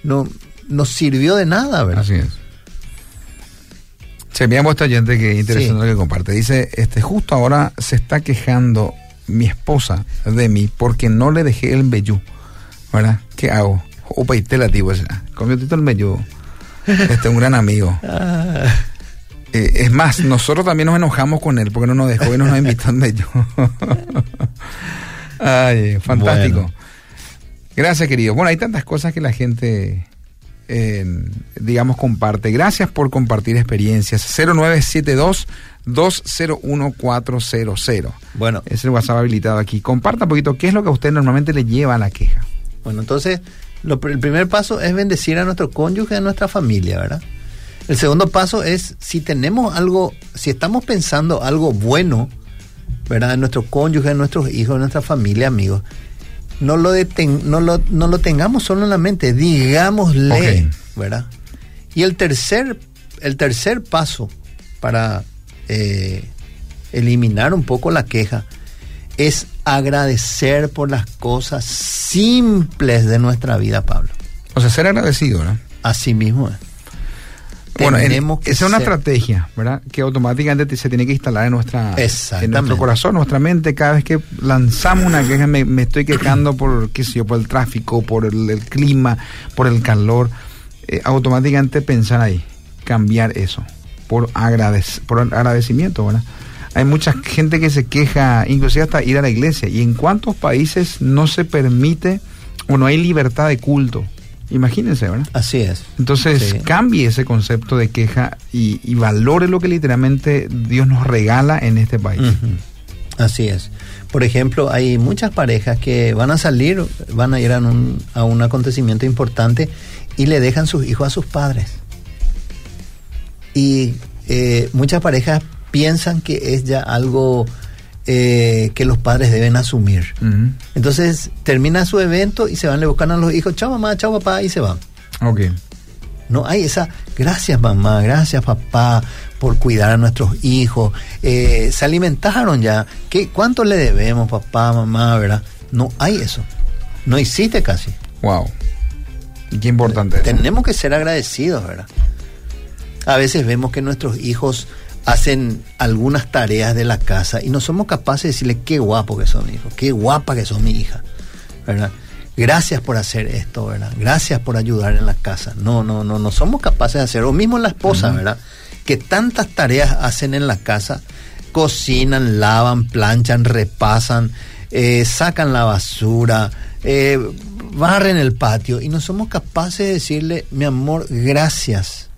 No, no sirvió de nada, ¿verdad? Así es. Se me esta gente que interesante lo que comparte. Dice, este, justo ahora se está quejando mi esposa de mí porque no le dejé el vellú. ¿Verdad? ¿Qué hago? Opa, y te la digo esa. el vellú. Este un gran amigo. Ah. Eh, es más, nosotros también nos enojamos con él porque no nos dejó y no nos invitó en medio. Ay, fantástico. Gracias, querido. Bueno, hay tantas cosas que la gente, eh, digamos, comparte. Gracias por compartir experiencias. 0972 201400. Bueno. Es el WhatsApp habilitado aquí. Comparta un poquito qué es lo que a usted normalmente le lleva a la queja. Bueno, entonces el primer paso es bendecir a nuestro cónyuge, a nuestra familia, ¿verdad? El segundo paso es si tenemos algo, si estamos pensando algo bueno, ¿verdad? En nuestro cónyuge, en nuestros hijos, en nuestra familia, amigos, no lo, no lo, no lo tengamos solo en la mente, digámosle, ¿verdad? Y el tercer, el tercer paso para eh, eliminar un poco la queja es agradecer por las cosas simples de nuestra vida, Pablo. O sea, ser agradecido, ¿no? Así mismo es. Bueno, esa es una estrategia, ¿verdad? Que automáticamente se tiene que instalar en, nuestra, en nuestro corazón, nuestra mente. Cada vez que lanzamos una queja, me, estoy quejando por, qué sé yo, por el tráfico, por el, clima, por el calor. Eh, automáticamente pensar ahí, cambiar eso, por, por agradecimiento, ¿verdad? Hay mucha gente que se queja, inclusive hasta ir a la iglesia. ¿Y en cuántos países no se permite o no hay libertad de culto? Imagínense, ¿verdad? Así es. Entonces, cambie ese concepto de queja y, valore lo que literalmente Dios nos regala en este país. Así es. Por ejemplo, hay muchas parejas que van a salir, van a ir a un, a un acontecimiento importante y le dejan sus hijos a sus padres. Y eh, muchas parejas piensan que es ya algo eh, que los padres deben asumir. Entonces termina su evento y se van, le buscan a los hijos, chao mamá, chao papá, y se van. Ok. No hay esa, gracias mamá, gracias papá por cuidar a nuestros hijos. Eh, se alimentaron ya. ¿Qué, ¿Cuánto le debemos papá, mamá, verdad? No hay eso. No existe casi. Wow. Y qué importante. Tenemos que ser agradecidos, ¿verdad? A veces vemos que nuestros hijos hacen algunas tareas de la casa y no somos capaces de decirle qué guapo que son mi hijo, qué guapa que son mi hija, ¿verdad? Gracias por hacer esto, ¿verdad? Gracias por ayudar en la casa. No, no, no, no somos capaces de hacer. O mismo la esposa, ¿verdad? Que tantas tareas hacen en la casa, cocinan, lavan, planchan, repasan, eh, sacan la basura, eh, barren el patio y no somos capaces de decirle, mi amor, gracias,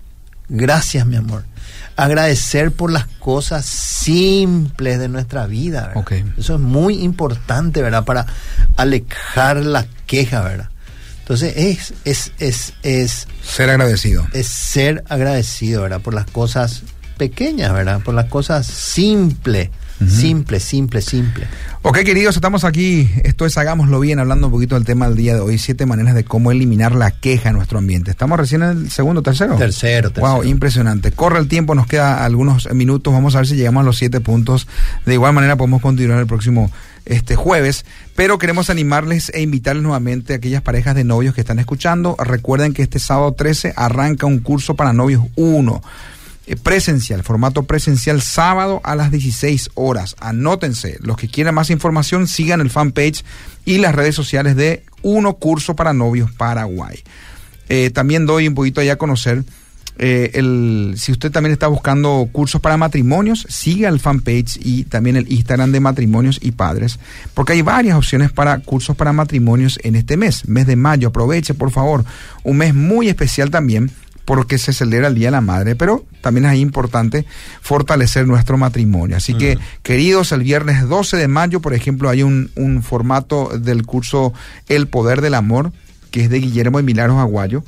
gracias, mi amor agradecer por las cosas simples de nuestra vida. Eso es muy importante, ¿verdad? Para alejar la queja, ¿verdad? Entonces es, es, es, es... Ser agradecido. Es ser agradecido, ¿verdad? Por las cosas pequeñas, ¿verdad? Por las cosas simples Simple, simple, simple. Ok, queridos, estamos aquí. Esto es Hagámoslo Bien, hablando un poquito del tema del día de hoy. Siete maneras de cómo eliminar la queja en nuestro ambiente. ¿Estamos recién en el segundo, tercero? Tercero, tercero. Wow, impresionante. Corre el tiempo, nos queda algunos minutos. Vamos a ver si llegamos a los siete puntos. De igual manera, podemos continuar el próximo este jueves, pero queremos animarles e invitarles nuevamente a aquellas parejas de novios que están escuchando. Recuerden que este sábado 13 arranca un curso para novios 1. Eh, presencial, formato presencial, sábado a las 16 horas. Anótense. Los que quieran más información, sigan el fanpage y las redes sociales de Uno Curso para Novios Paraguay. Eh, también doy un poquito allá a conocer. Eh, el, si usted también está buscando cursos para matrimonios, siga el fanpage y también el Instagram de matrimonios y padres, porque hay varias opciones para cursos para matrimonios en este mes, mes de mayo. Aproveche, por favor, un mes muy especial también porque se celebra el Día de la Madre, pero también es importante fortalecer nuestro matrimonio. Así que, queridos, el viernes 12 de mayo, por ejemplo, hay un, formato del curso El Poder del Amor, que es de Guillermo de Milagros Aguayo,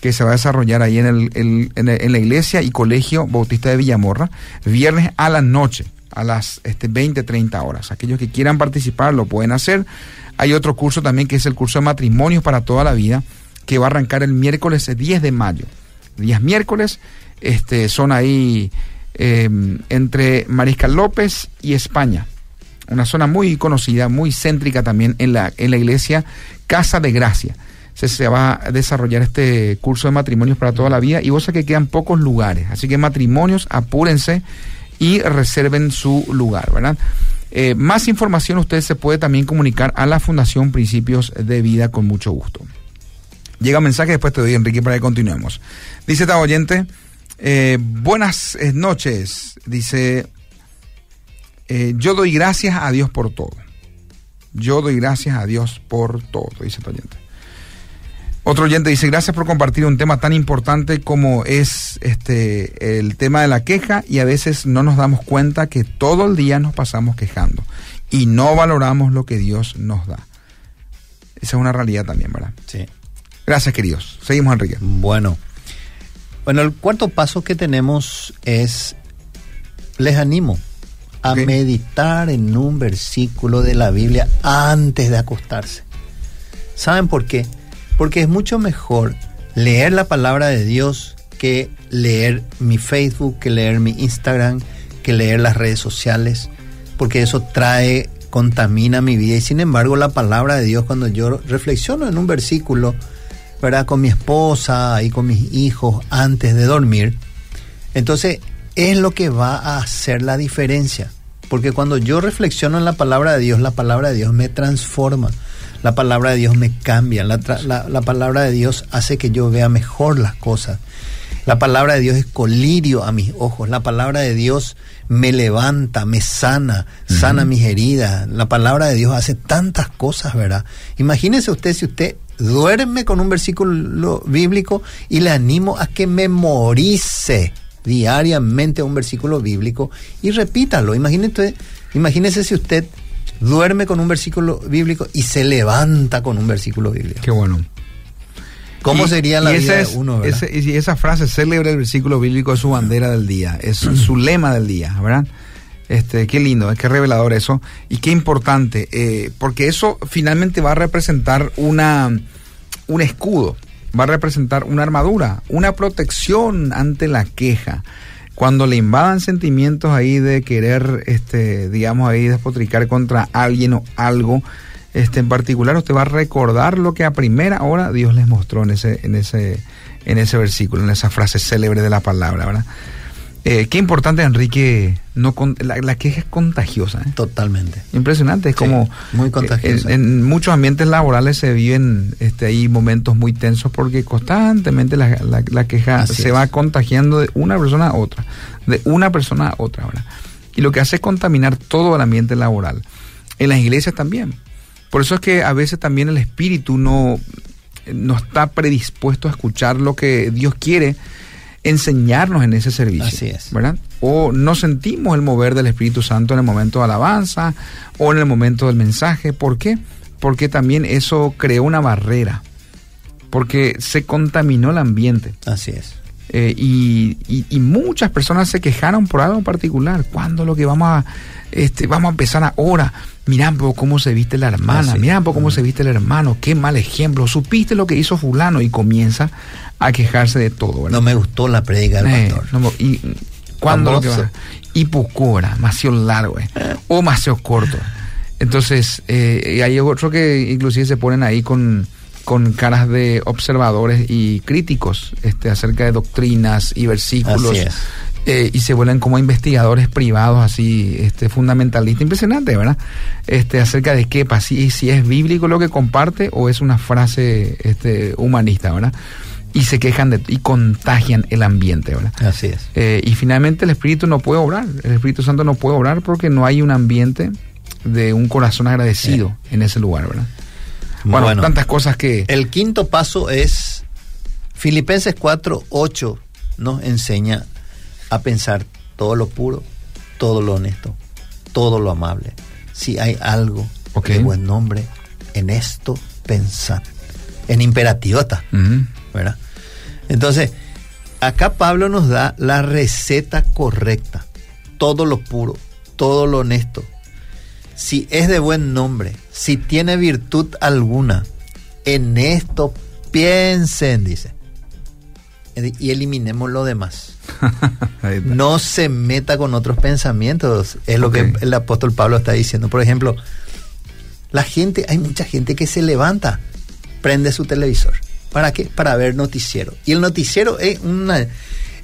que se va a desarrollar ahí en, el, en, la iglesia y colegio Bautista de Villamorra, viernes a la noche, a las este, 20, 30 horas. Aquellos que quieran participar lo pueden hacer. Hay otro curso también que es el curso de matrimonios para toda la vida, que va a arrancar el miércoles 10 de mayo días miércoles. Este, son ahí em, entre Mariscal López y España. Una zona muy conocida, muy céntrica también en la, en la iglesia Casa de Gracia. Se, se, va a desarrollar este curso de matrimonios para toda la vida y vos sabés que quedan pocos lugares. Así que matrimonios, apúrense y reserven su lugar, ¿verdad? Eh, más información usted se puede también comunicar a la Fundación Principios de Vida con mucho gusto. Llega un mensaje, después te doy, Enrique, para que continuemos. Dice esta oyente, eh, buenas eh, noches. Dice, eh, yo doy gracias a Dios por todo. Yo doy gracias a Dios por todo, dice esta oyente. Otro oyente dice, gracias por compartir un tema tan importante como es este el tema de la queja y a veces no nos damos cuenta que todo el día nos pasamos quejando y no valoramos lo que Dios nos da. Esa es una realidad también, ¿verdad? Sí. Gracias, queridos. Seguimos, Enrique. Bueno. Bueno, el cuarto paso que tenemos es, les animo a meditar en un versículo de la Biblia antes de acostarse. ¿Saben por qué? Porque es mucho mejor leer la palabra de Dios que leer mi Facebook, que leer mi Instagram, que leer las redes sociales, porque eso trae, contamina mi vida. Y sin embargo, la palabra de Dios, cuando yo reflexiono en un versículo, ¿verdad? Con mi esposa y con mis hijos antes de dormir. Entonces, es lo que va a hacer la diferencia. Porque cuando yo reflexiono en la palabra de Dios, la palabra de Dios me transforma. La palabra de Dios me cambia. La, la, palabra de Dios hace que yo vea mejor las cosas. La palabra de Dios es colirio a mis ojos. La palabra de Dios me levanta, me sana, sana mis heridas. La palabra de Dios hace tantas cosas, ¿verdad? Imagínese usted si usted duerme con un versículo bíblico y le animo a que memorice diariamente un versículo bíblico y repítalo. Imagínese, imagínese si usted duerme con un versículo bíblico y se levanta con un versículo bíblico. Qué bueno. ¿Cómo sería la vida de uno, y esa frase, celebre el versículo bíblico, es su bandera del día, es su lema del día, ¿verdad? Este, qué lindo, qué revelador eso y qué importante, eh, porque eso finalmente va a representar una, un escudo, va a representar una armadura, una protección ante la queja. Cuando le invadan sentimientos ahí de querer, este, digamos ahí, despotricar contra alguien o algo, este, en particular, usted va a recordar lo que a primera hora Dios les mostró en ese, en ese, en ese versículo, en esa frase célebre de la palabra, ¿verdad? Eh, qué importante, Enrique, no la, queja es contagiosa. ¿eh? Totalmente. Impresionante, es como... Muy contagiosa. En, muchos ambientes laborales se viven este, ahí momentos muy tensos porque constantemente la, queja se va contagiando de una persona a otra, de una persona a otra, ¿verdad? Y lo que hace es contaminar todo el ambiente laboral. En las iglesias también. Por eso es que a veces también el espíritu no, no está predispuesto a escuchar lo que Dios quiere enseñarnos en ese servicio. Así es. ¿Verdad? O no sentimos el mover del Espíritu Santo en el momento de alabanza o en el momento del mensaje. ¿Por qué? Porque también eso creó una barrera. Porque se contaminó el ambiente. Así es. Eh, y, y, muchas personas se quejaron por algo en particular. ¿Cuándo lo que vamos a, este, vamos a empezar ahora? Mirá cómo se viste la hermana, mirá cómo se viste el hermano, qué mal ejemplo. Supiste lo que hizo fulano y comienza a quejarse de todo. No me gustó la predica del eh, pastor. y cuando lo que va? Demasiado largo, eh, o demasiado corto. Entonces, eh, hay otros que inclusive se ponen ahí con, con caras de observadores y críticos este, acerca de doctrinas y versículos. Eh, y se vuelven como investigadores privados así este fundamentalistas impresionante verdad este acerca de qué si, si es bíblico lo que comparte o es una frase este humanista verdad y se quejan de y contagian el ambiente, ¿verdad? Así es. Eh, y finalmente el Espíritu no puede obrar, el Espíritu Santo no puede obrar porque no hay un ambiente de un corazón agradecido en ese lugar, ¿verdad? Bueno, tantas cosas que... El quinto paso es Filipenses 4, 8 nos enseña a pensar todo lo puro, todo lo honesto, todo lo amable. Si hay algo de buen nombre, en esto pensar. En imperativo está, ¿verdad? Entonces, acá Pablo nos da la receta correcta. Todo lo puro, todo lo honesto. Si es de buen nombre, si tiene virtud alguna, en esto piensen, dice. Y eliminemos lo demás. no se meta con otros pensamientos. Es lo que el apóstol Pablo está diciendo. Por ejemplo, la gente, hay mucha gente que se levanta, prende su televisor ¿Para qué? Para ver noticiero. Y el noticiero es una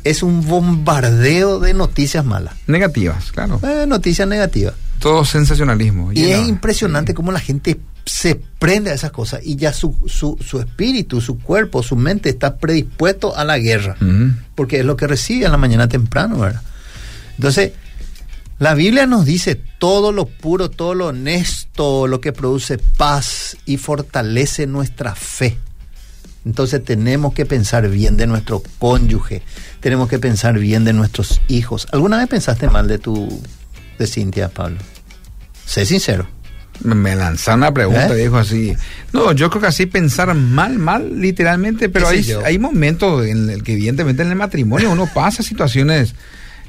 es un bombardeo de noticias malas. Negativas, claro. Eh, noticias negativas. Todo sensacionalismo. Y, es impresionante cómo la gente se prende a esas cosas y ya su, su, su, espíritu, su cuerpo, su mente está predispuesto a la guerra. Porque es lo que recibe en la mañana temprano, ¿verdad? Entonces, la Biblia nos dice todo lo puro, todo lo honesto, lo que produce paz y fortalece nuestra fe. Entonces tenemos que pensar bien de nuestro cónyuge, tenemos que pensar bien de nuestros hijos. ¿Alguna vez pensaste mal de tu, de Cintia, Pablo? Sé sincero. Me lanzaron una pregunta, ¿Eh? dijo así. No, yo creo que así pensar mal, mal, literalmente, pero hay, hay momentos en el que evidentemente en el matrimonio uno pasa situaciones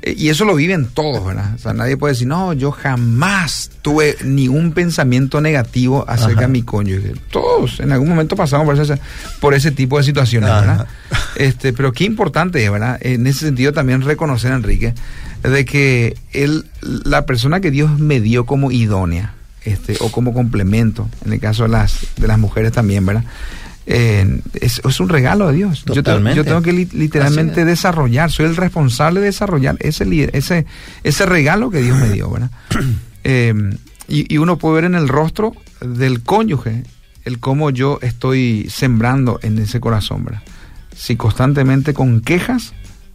eh, y eso lo viven todos, ¿verdad? O sea, nadie puede decir, no, yo jamás tuve ni un pensamiento negativo acerca de mi cónyuge. Todos en algún momento pasamos por ese, por ese tipo de situaciones, ¿verdad? Este, pero qué importante es, ¿verdad? En ese sentido también reconocer, Enrique, de que él, la persona que Dios me dio como idónea, este, o como complemento, en el caso de las, de las mujeres también, ¿verdad? es, un regalo de Dios. Yo, tengo que literalmente desarrollar, soy el responsable de desarrollar ese, ese, ese regalo que Dios me dio, ¿verdad? Em, y, uno puede ver en el rostro del cónyuge el cómo yo estoy sembrando en ese corazón, ¿verdad? Si constantemente con quejas,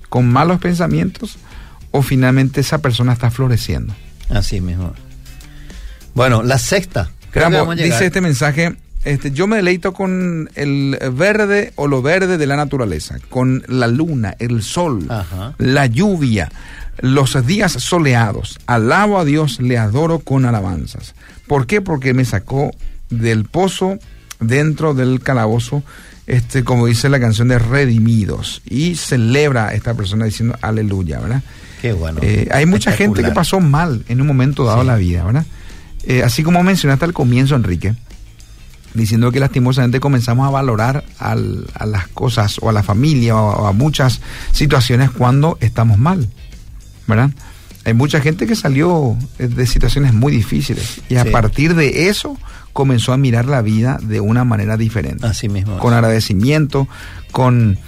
con malos pensamientos, o finalmente esa persona está floreciendo. Así mismo. Bueno, la sexta. dice este mensaje, este, yo me deleito con el verde o lo verde de la naturaleza, con la luna, el sol, la lluvia, los días soleados. Alabo a Dios, le adoro con alabanzas. ¿Por qué? Porque me sacó del pozo dentro del calabozo, este, como dice la canción de Redimidos, y celebra a esta persona diciendo aleluya, ¿verdad? Qué bueno. Eh, hay mucha gente que pasó mal en un momento dado la vida, ¿verdad? Eh, así como mencionaste al comienzo, Enrique, diciendo que lastimosamente comenzamos a valorar a las cosas o a la familia o a, muchas situaciones cuando estamos mal, ¿verdad? Hay mucha gente que salió de situaciones muy difíciles y a partir de eso comenzó a mirar la vida de una manera diferente. Así mismo. Con agradecimiento, con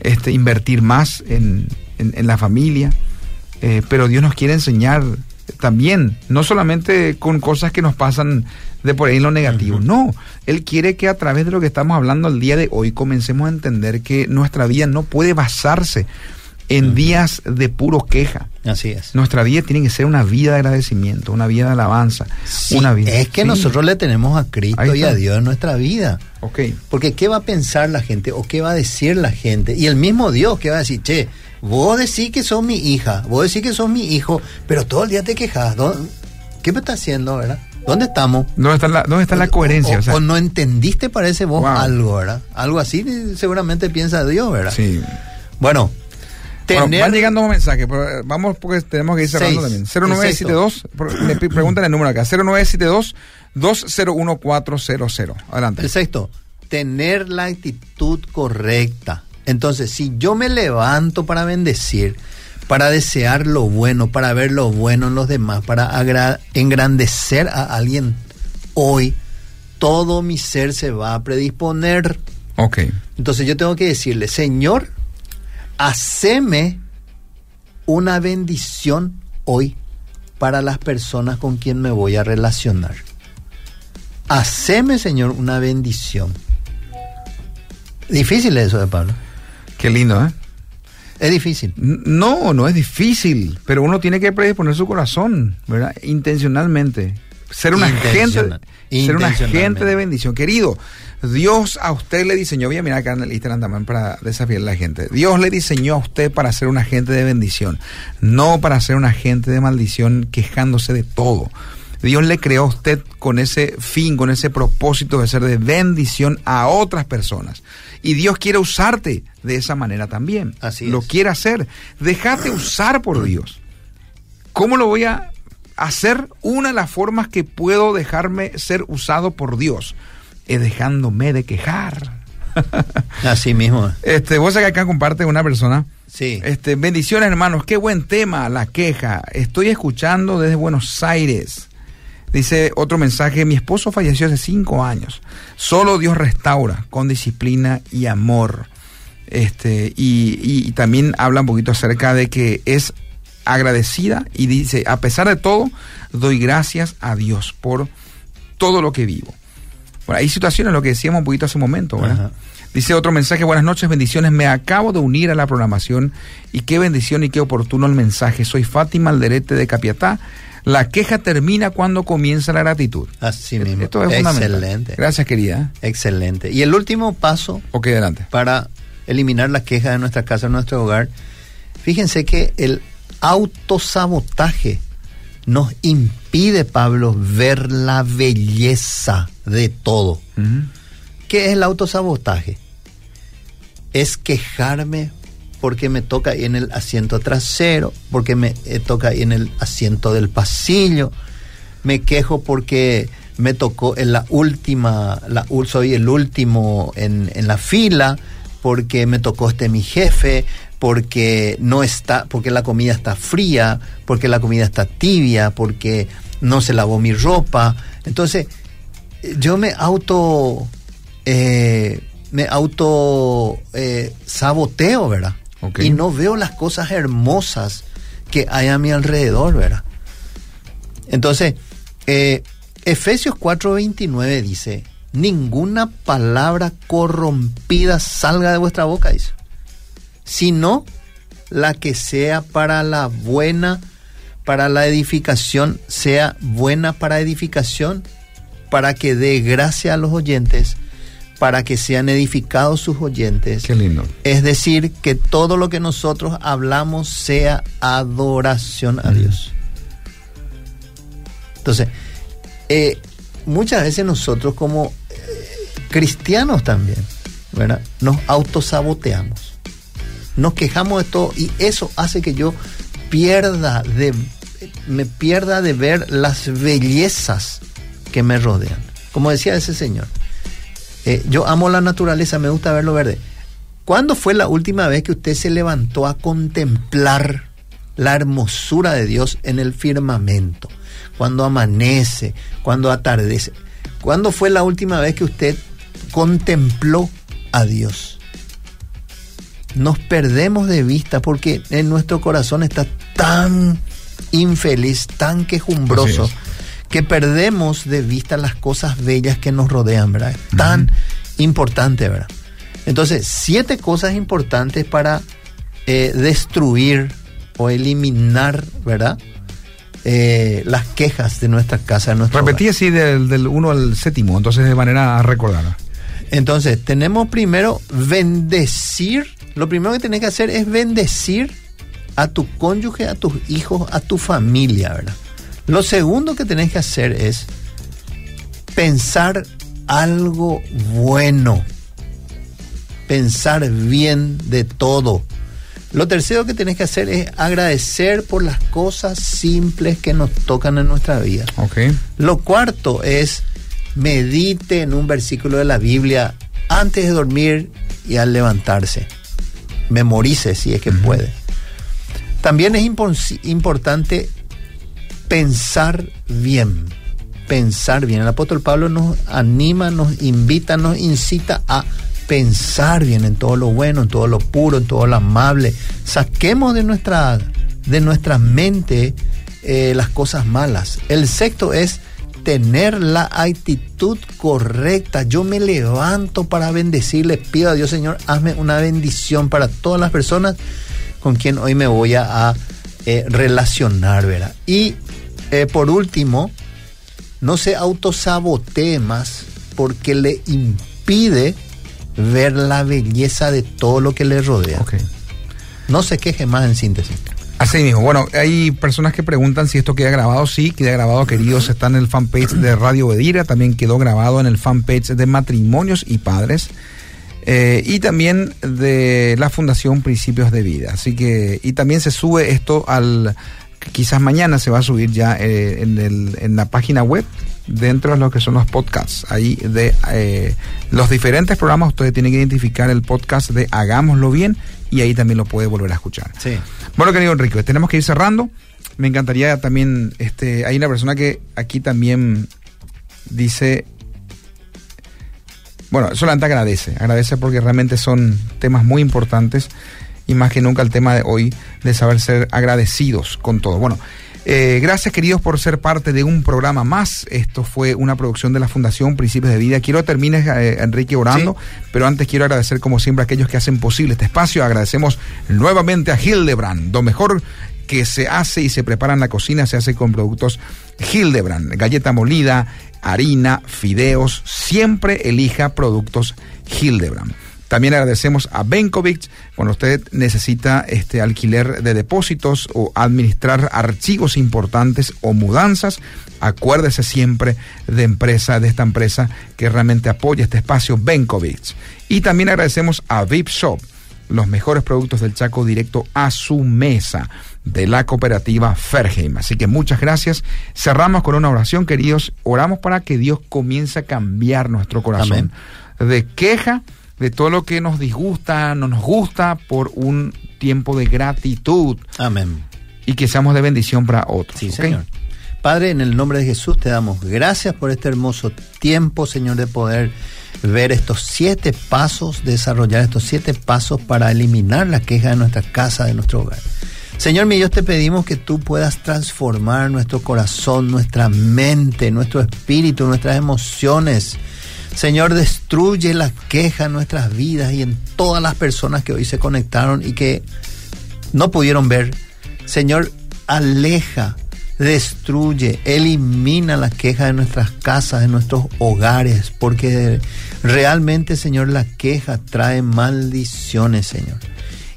este invertir más en, la familia. Eh, pero Dios nos quiere enseñar también, no solamente con cosas que nos pasan de por ahí en lo negativo, no, Él quiere que a través de lo que estamos hablando el día de hoy comencemos a entender que nuestra vida no puede basarse en días de puro queja. Así es. Nuestra vida tiene que ser una vida de agradecimiento, una vida de alabanza. una vida. Es que nosotros le tenemos a Cristo y a Dios en nuestra vida. Ok. Porque ¿qué va a pensar la gente o qué va a decir la gente? Y el mismo Dios que va a decir, che, vos decís que sos mi hija, vos decís que sos mi hijo, pero todo el día te quejas. ¿Qué me estás haciendo, verdad? ¿Dónde estamos? ¿Dónde está la, dónde está la coherencia? O, no entendiste, parece vos, algo, ¿verdad? Algo así seguramente piensa Dios, ¿verdad? Sí. Bueno, Tener... van llegando un mensaje, pero eh, vamos porque tenemos que ir cerrando también. 0972, me preguntan el número acá, 0972 201400. Adelante. El sexto, tener la actitud correcta. Entonces, si yo me levanto para bendecir, para desear lo bueno, para ver lo bueno en los demás, para engrandecer a alguien hoy, todo mi ser se va a predisponer. Ok. Entonces yo tengo que decirle, Señor, haceme una bendición hoy para las personas con quien me voy a relacionar. Haceme, Señor, una bendición. Difícil eso de Pablo. Qué lindo, ¿eh? Es difícil. No, no es difícil, pero uno tiene que predisponer su corazón, ¿verdad? Intencionalmente. Ser un agente, ser un agente de bendición. Querido, Dios a usted le diseñó, voy a mirar acá en el Instagram también para desafiar a la gente. Dios le diseñó a usted para ser un agente de bendición, no para ser un agente de maldición quejándose de todo. Dios le creó a usted con ese fin, con ese propósito de ser de bendición a otras personas. Y Dios quiere usarte de esa manera también. Así Lo quiere hacer. Déjate usar por Dios. ¿Cómo lo voy a hacer? Una de las formas que puedo dejarme ser usado por Dios es dejándome de quejar. Así mismo. Este, vos sabés que acá comparte una persona. Sí. Este, bendiciones hermanos, qué buen tema, la queja. Estoy escuchando desde Buenos Aires. Dice otro mensaje, mi esposo falleció hace cinco años. Solo Dios restaura con disciplina y amor. Este, y, y también habla un poquito acerca de que es agradecida y dice, a pesar de todo, doy gracias a Dios por todo lo que vivo. Bueno, hay situaciones, lo que decíamos un poquito hace un momento, ¿verdad? Dice otro mensaje, buenas noches, bendiciones, me acabo de unir a la programación y qué bendición y qué oportuno el mensaje. Soy Fátima Alderete de Capiatá. La queja termina cuando comienza la gratitud. Así mismo. Esto es Excelente. Gracias, querida. Excelente. Y el último paso Ok, adelante. para eliminar la queja de nuestra casa, de nuestro hogar, fíjense que el autosabotaje nos impide, Pablo, ver la belleza de todo. ¿Qué es el autosabotaje? Es quejarme porque me toca ahí en el asiento trasero, porque me eh, toca ahí en el asiento del pasillo, me quejo porque me tocó en la última, la, soy el último en, en la fila, porque me tocó este mi jefe, porque no está, porque la comida está fría, porque la comida está tibia, porque no se lavó mi ropa. Entonces, yo me auto, eh, me auto eh, saboteo, ¿verdad? Y no veo las cosas hermosas que hay a mi alrededor, ¿verdad? Entonces, eh, Efesios 4:29 dice, ninguna palabra corrompida salga de vuestra boca, dice sino la que sea para la buena, para la edificación, sea buena para edificación, para que dé gracia a los oyentes, para que sean edificados sus oyentes. Qué lindo. Es decir, que todo lo que nosotros hablamos sea adoración a Dios. Entonces, eh, muchas veces nosotros como eh, cristianos también, ¿verdad? Nos autosaboteamos nos quejamos de todo y eso hace que yo pierda de me pierda de ver las bellezas que me rodean. Como decía ese señor, Eh, yo amo la naturaleza, me gusta verlo verde. ¿Cuándo fue la última vez que usted se levantó a contemplar la hermosura de Dios en el firmamento? Cuando amanece, cuando atardece. ¿Cuándo fue la última vez que usted contempló a Dios? Nos perdemos de vista porque en nuestro corazón está tan infeliz, tan quejumbroso, que perdemos de vista las cosas bellas que nos rodean, ¿verdad? tan importante, ¿verdad? Entonces, siete cosas importantes para eh, destruir o eliminar, ¿verdad? Eh, las quejas de nuestra casa. De Repetí así del, del 1 al séptimo, entonces de manera a recordar. Entonces, tenemos primero bendecir. Lo primero que tenés que hacer es bendecir a tu cónyuge, a tus hijos, a tu familia, ¿verdad? Lo segundo que tenés que hacer es pensar algo bueno, pensar bien de todo. Lo tercero que tenés que hacer es agradecer por las cosas simples que nos tocan en nuestra vida. Okay. Lo cuarto es medite en un versículo de la Biblia antes de dormir y al levantarse. Memorice si es que puede. También es importante pensar bien. Pensar bien. El apóstol Pablo nos anima, nos invita, nos incita a pensar bien en todo lo bueno, en todo lo puro, en todo lo amable. Saquemos de nuestra, de nuestra mente eh, las cosas malas. El sexto es tener la actitud correcta. Yo me levanto para bendecirle, pido a Dios, Señor, hazme una bendición para todas las personas con quien hoy me voy a, eh, relacionar, ¿verdad? Y eh, por último, no se autosabotee más porque le impide ver la belleza de todo lo que le rodea. No se queje más en síntesis. Así mismo. Bueno, hay personas que preguntan si esto queda grabado. Sí, queda grabado, queridos. Está en el fanpage de Radio Bedira. También quedó grabado en el fanpage de Matrimonios y Padres. Eh, y también de la Fundación Principios de Vida. Así que, y también se sube esto al, quizás mañana se va a subir ya eh, en, el, en la página web dentro de lo que son los podcasts. Ahí de eh, los diferentes programas, ustedes tienen que identificar el podcast de Hagámoslo Bien y ahí también lo puede volver a escuchar. Sí. Bueno, querido Enrique, tenemos que ir cerrando. Me encantaría también, este, hay una persona que aquí también dice, bueno, solamente agradece, agradece porque realmente son temas muy importantes y más que nunca el tema de hoy de saber ser agradecidos con todo. Bueno, eh, gracias queridos por ser parte de un programa más. Esto fue una producción de la Fundación Principios de Vida. Quiero terminar, eh, Enrique, orando, pero antes quiero agradecer como siempre a aquellos que hacen posible este espacio. Agradecemos nuevamente a Hildebrand, lo mejor que se hace y se prepara en la cocina se hace con productos Hildebrand, galleta molida, harina, fideos, siempre elija productos Hildebrand. También agradecemos a Benkovic cuando usted necesita este alquiler de depósitos o administrar archivos importantes o mudanzas. Acuérdese siempre de empresa, de esta empresa que realmente apoya este espacio, Benkovic. Y también agradecemos a VIP Shop, los mejores productos del Chaco directo a su mesa de la cooperativa Ferheim. Así que muchas gracias. Cerramos con una oración, queridos. Oramos para que Dios comience a cambiar nuestro corazón de queja de todo lo que nos disgusta, no nos gusta, por un tiempo de gratitud. Amén. Y que seamos de bendición para otros. Sí, Señor. Padre, en el nombre de Jesús te damos gracias por este hermoso tiempo, Señor, de poder ver estos siete pasos, desarrollar estos siete pasos para eliminar la queja de nuestra casa, de nuestro hogar. Señor mi Dios, te pedimos que tú puedas transformar nuestro corazón, nuestra mente, nuestro espíritu, nuestras emociones Señor, destruye la queja en nuestras vidas y en todas las personas que hoy se conectaron y que no pudieron ver. Señor, aleja, destruye, elimina la queja de nuestras casas, de nuestros hogares, porque realmente, Señor, la queja trae maldiciones, Señor.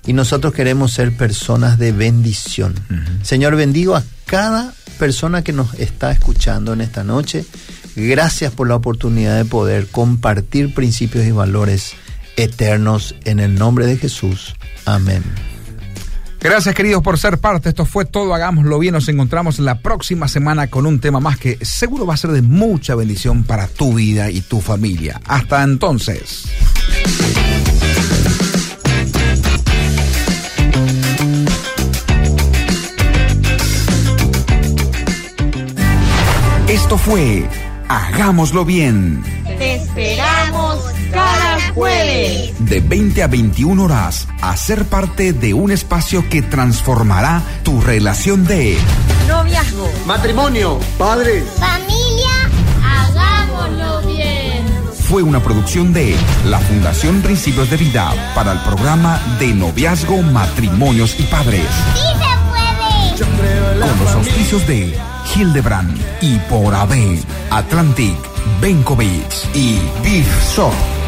Y nosotros queremos ser personas de bendición. Señor, bendigo a cada persona que nos está escuchando en esta noche Gracias por la oportunidad de poder compartir principios y valores eternos en el nombre de Jesús. Amén. Gracias, queridos, por ser parte. Esto fue todo. Hagámoslo bien. Nos encontramos la próxima semana con un tema más que seguro va a ser de mucha bendición para tu vida y tu familia. Hasta entonces. Esto fue Hagámoslo bien. Te esperamos cada jueves. De 20 a 21 horas, a ser parte de un espacio que transformará tu relación de noviazgo, matrimonio, padres, familia. Hagámoslo bien. Fue una producción de la Fundación Principios de Vida para el programa de noviazgo, matrimonios y padres. ¡Sí se puede! Con los auspicios de Hildebrand y por AB, Atlantic, Benkovic y Beef Shop.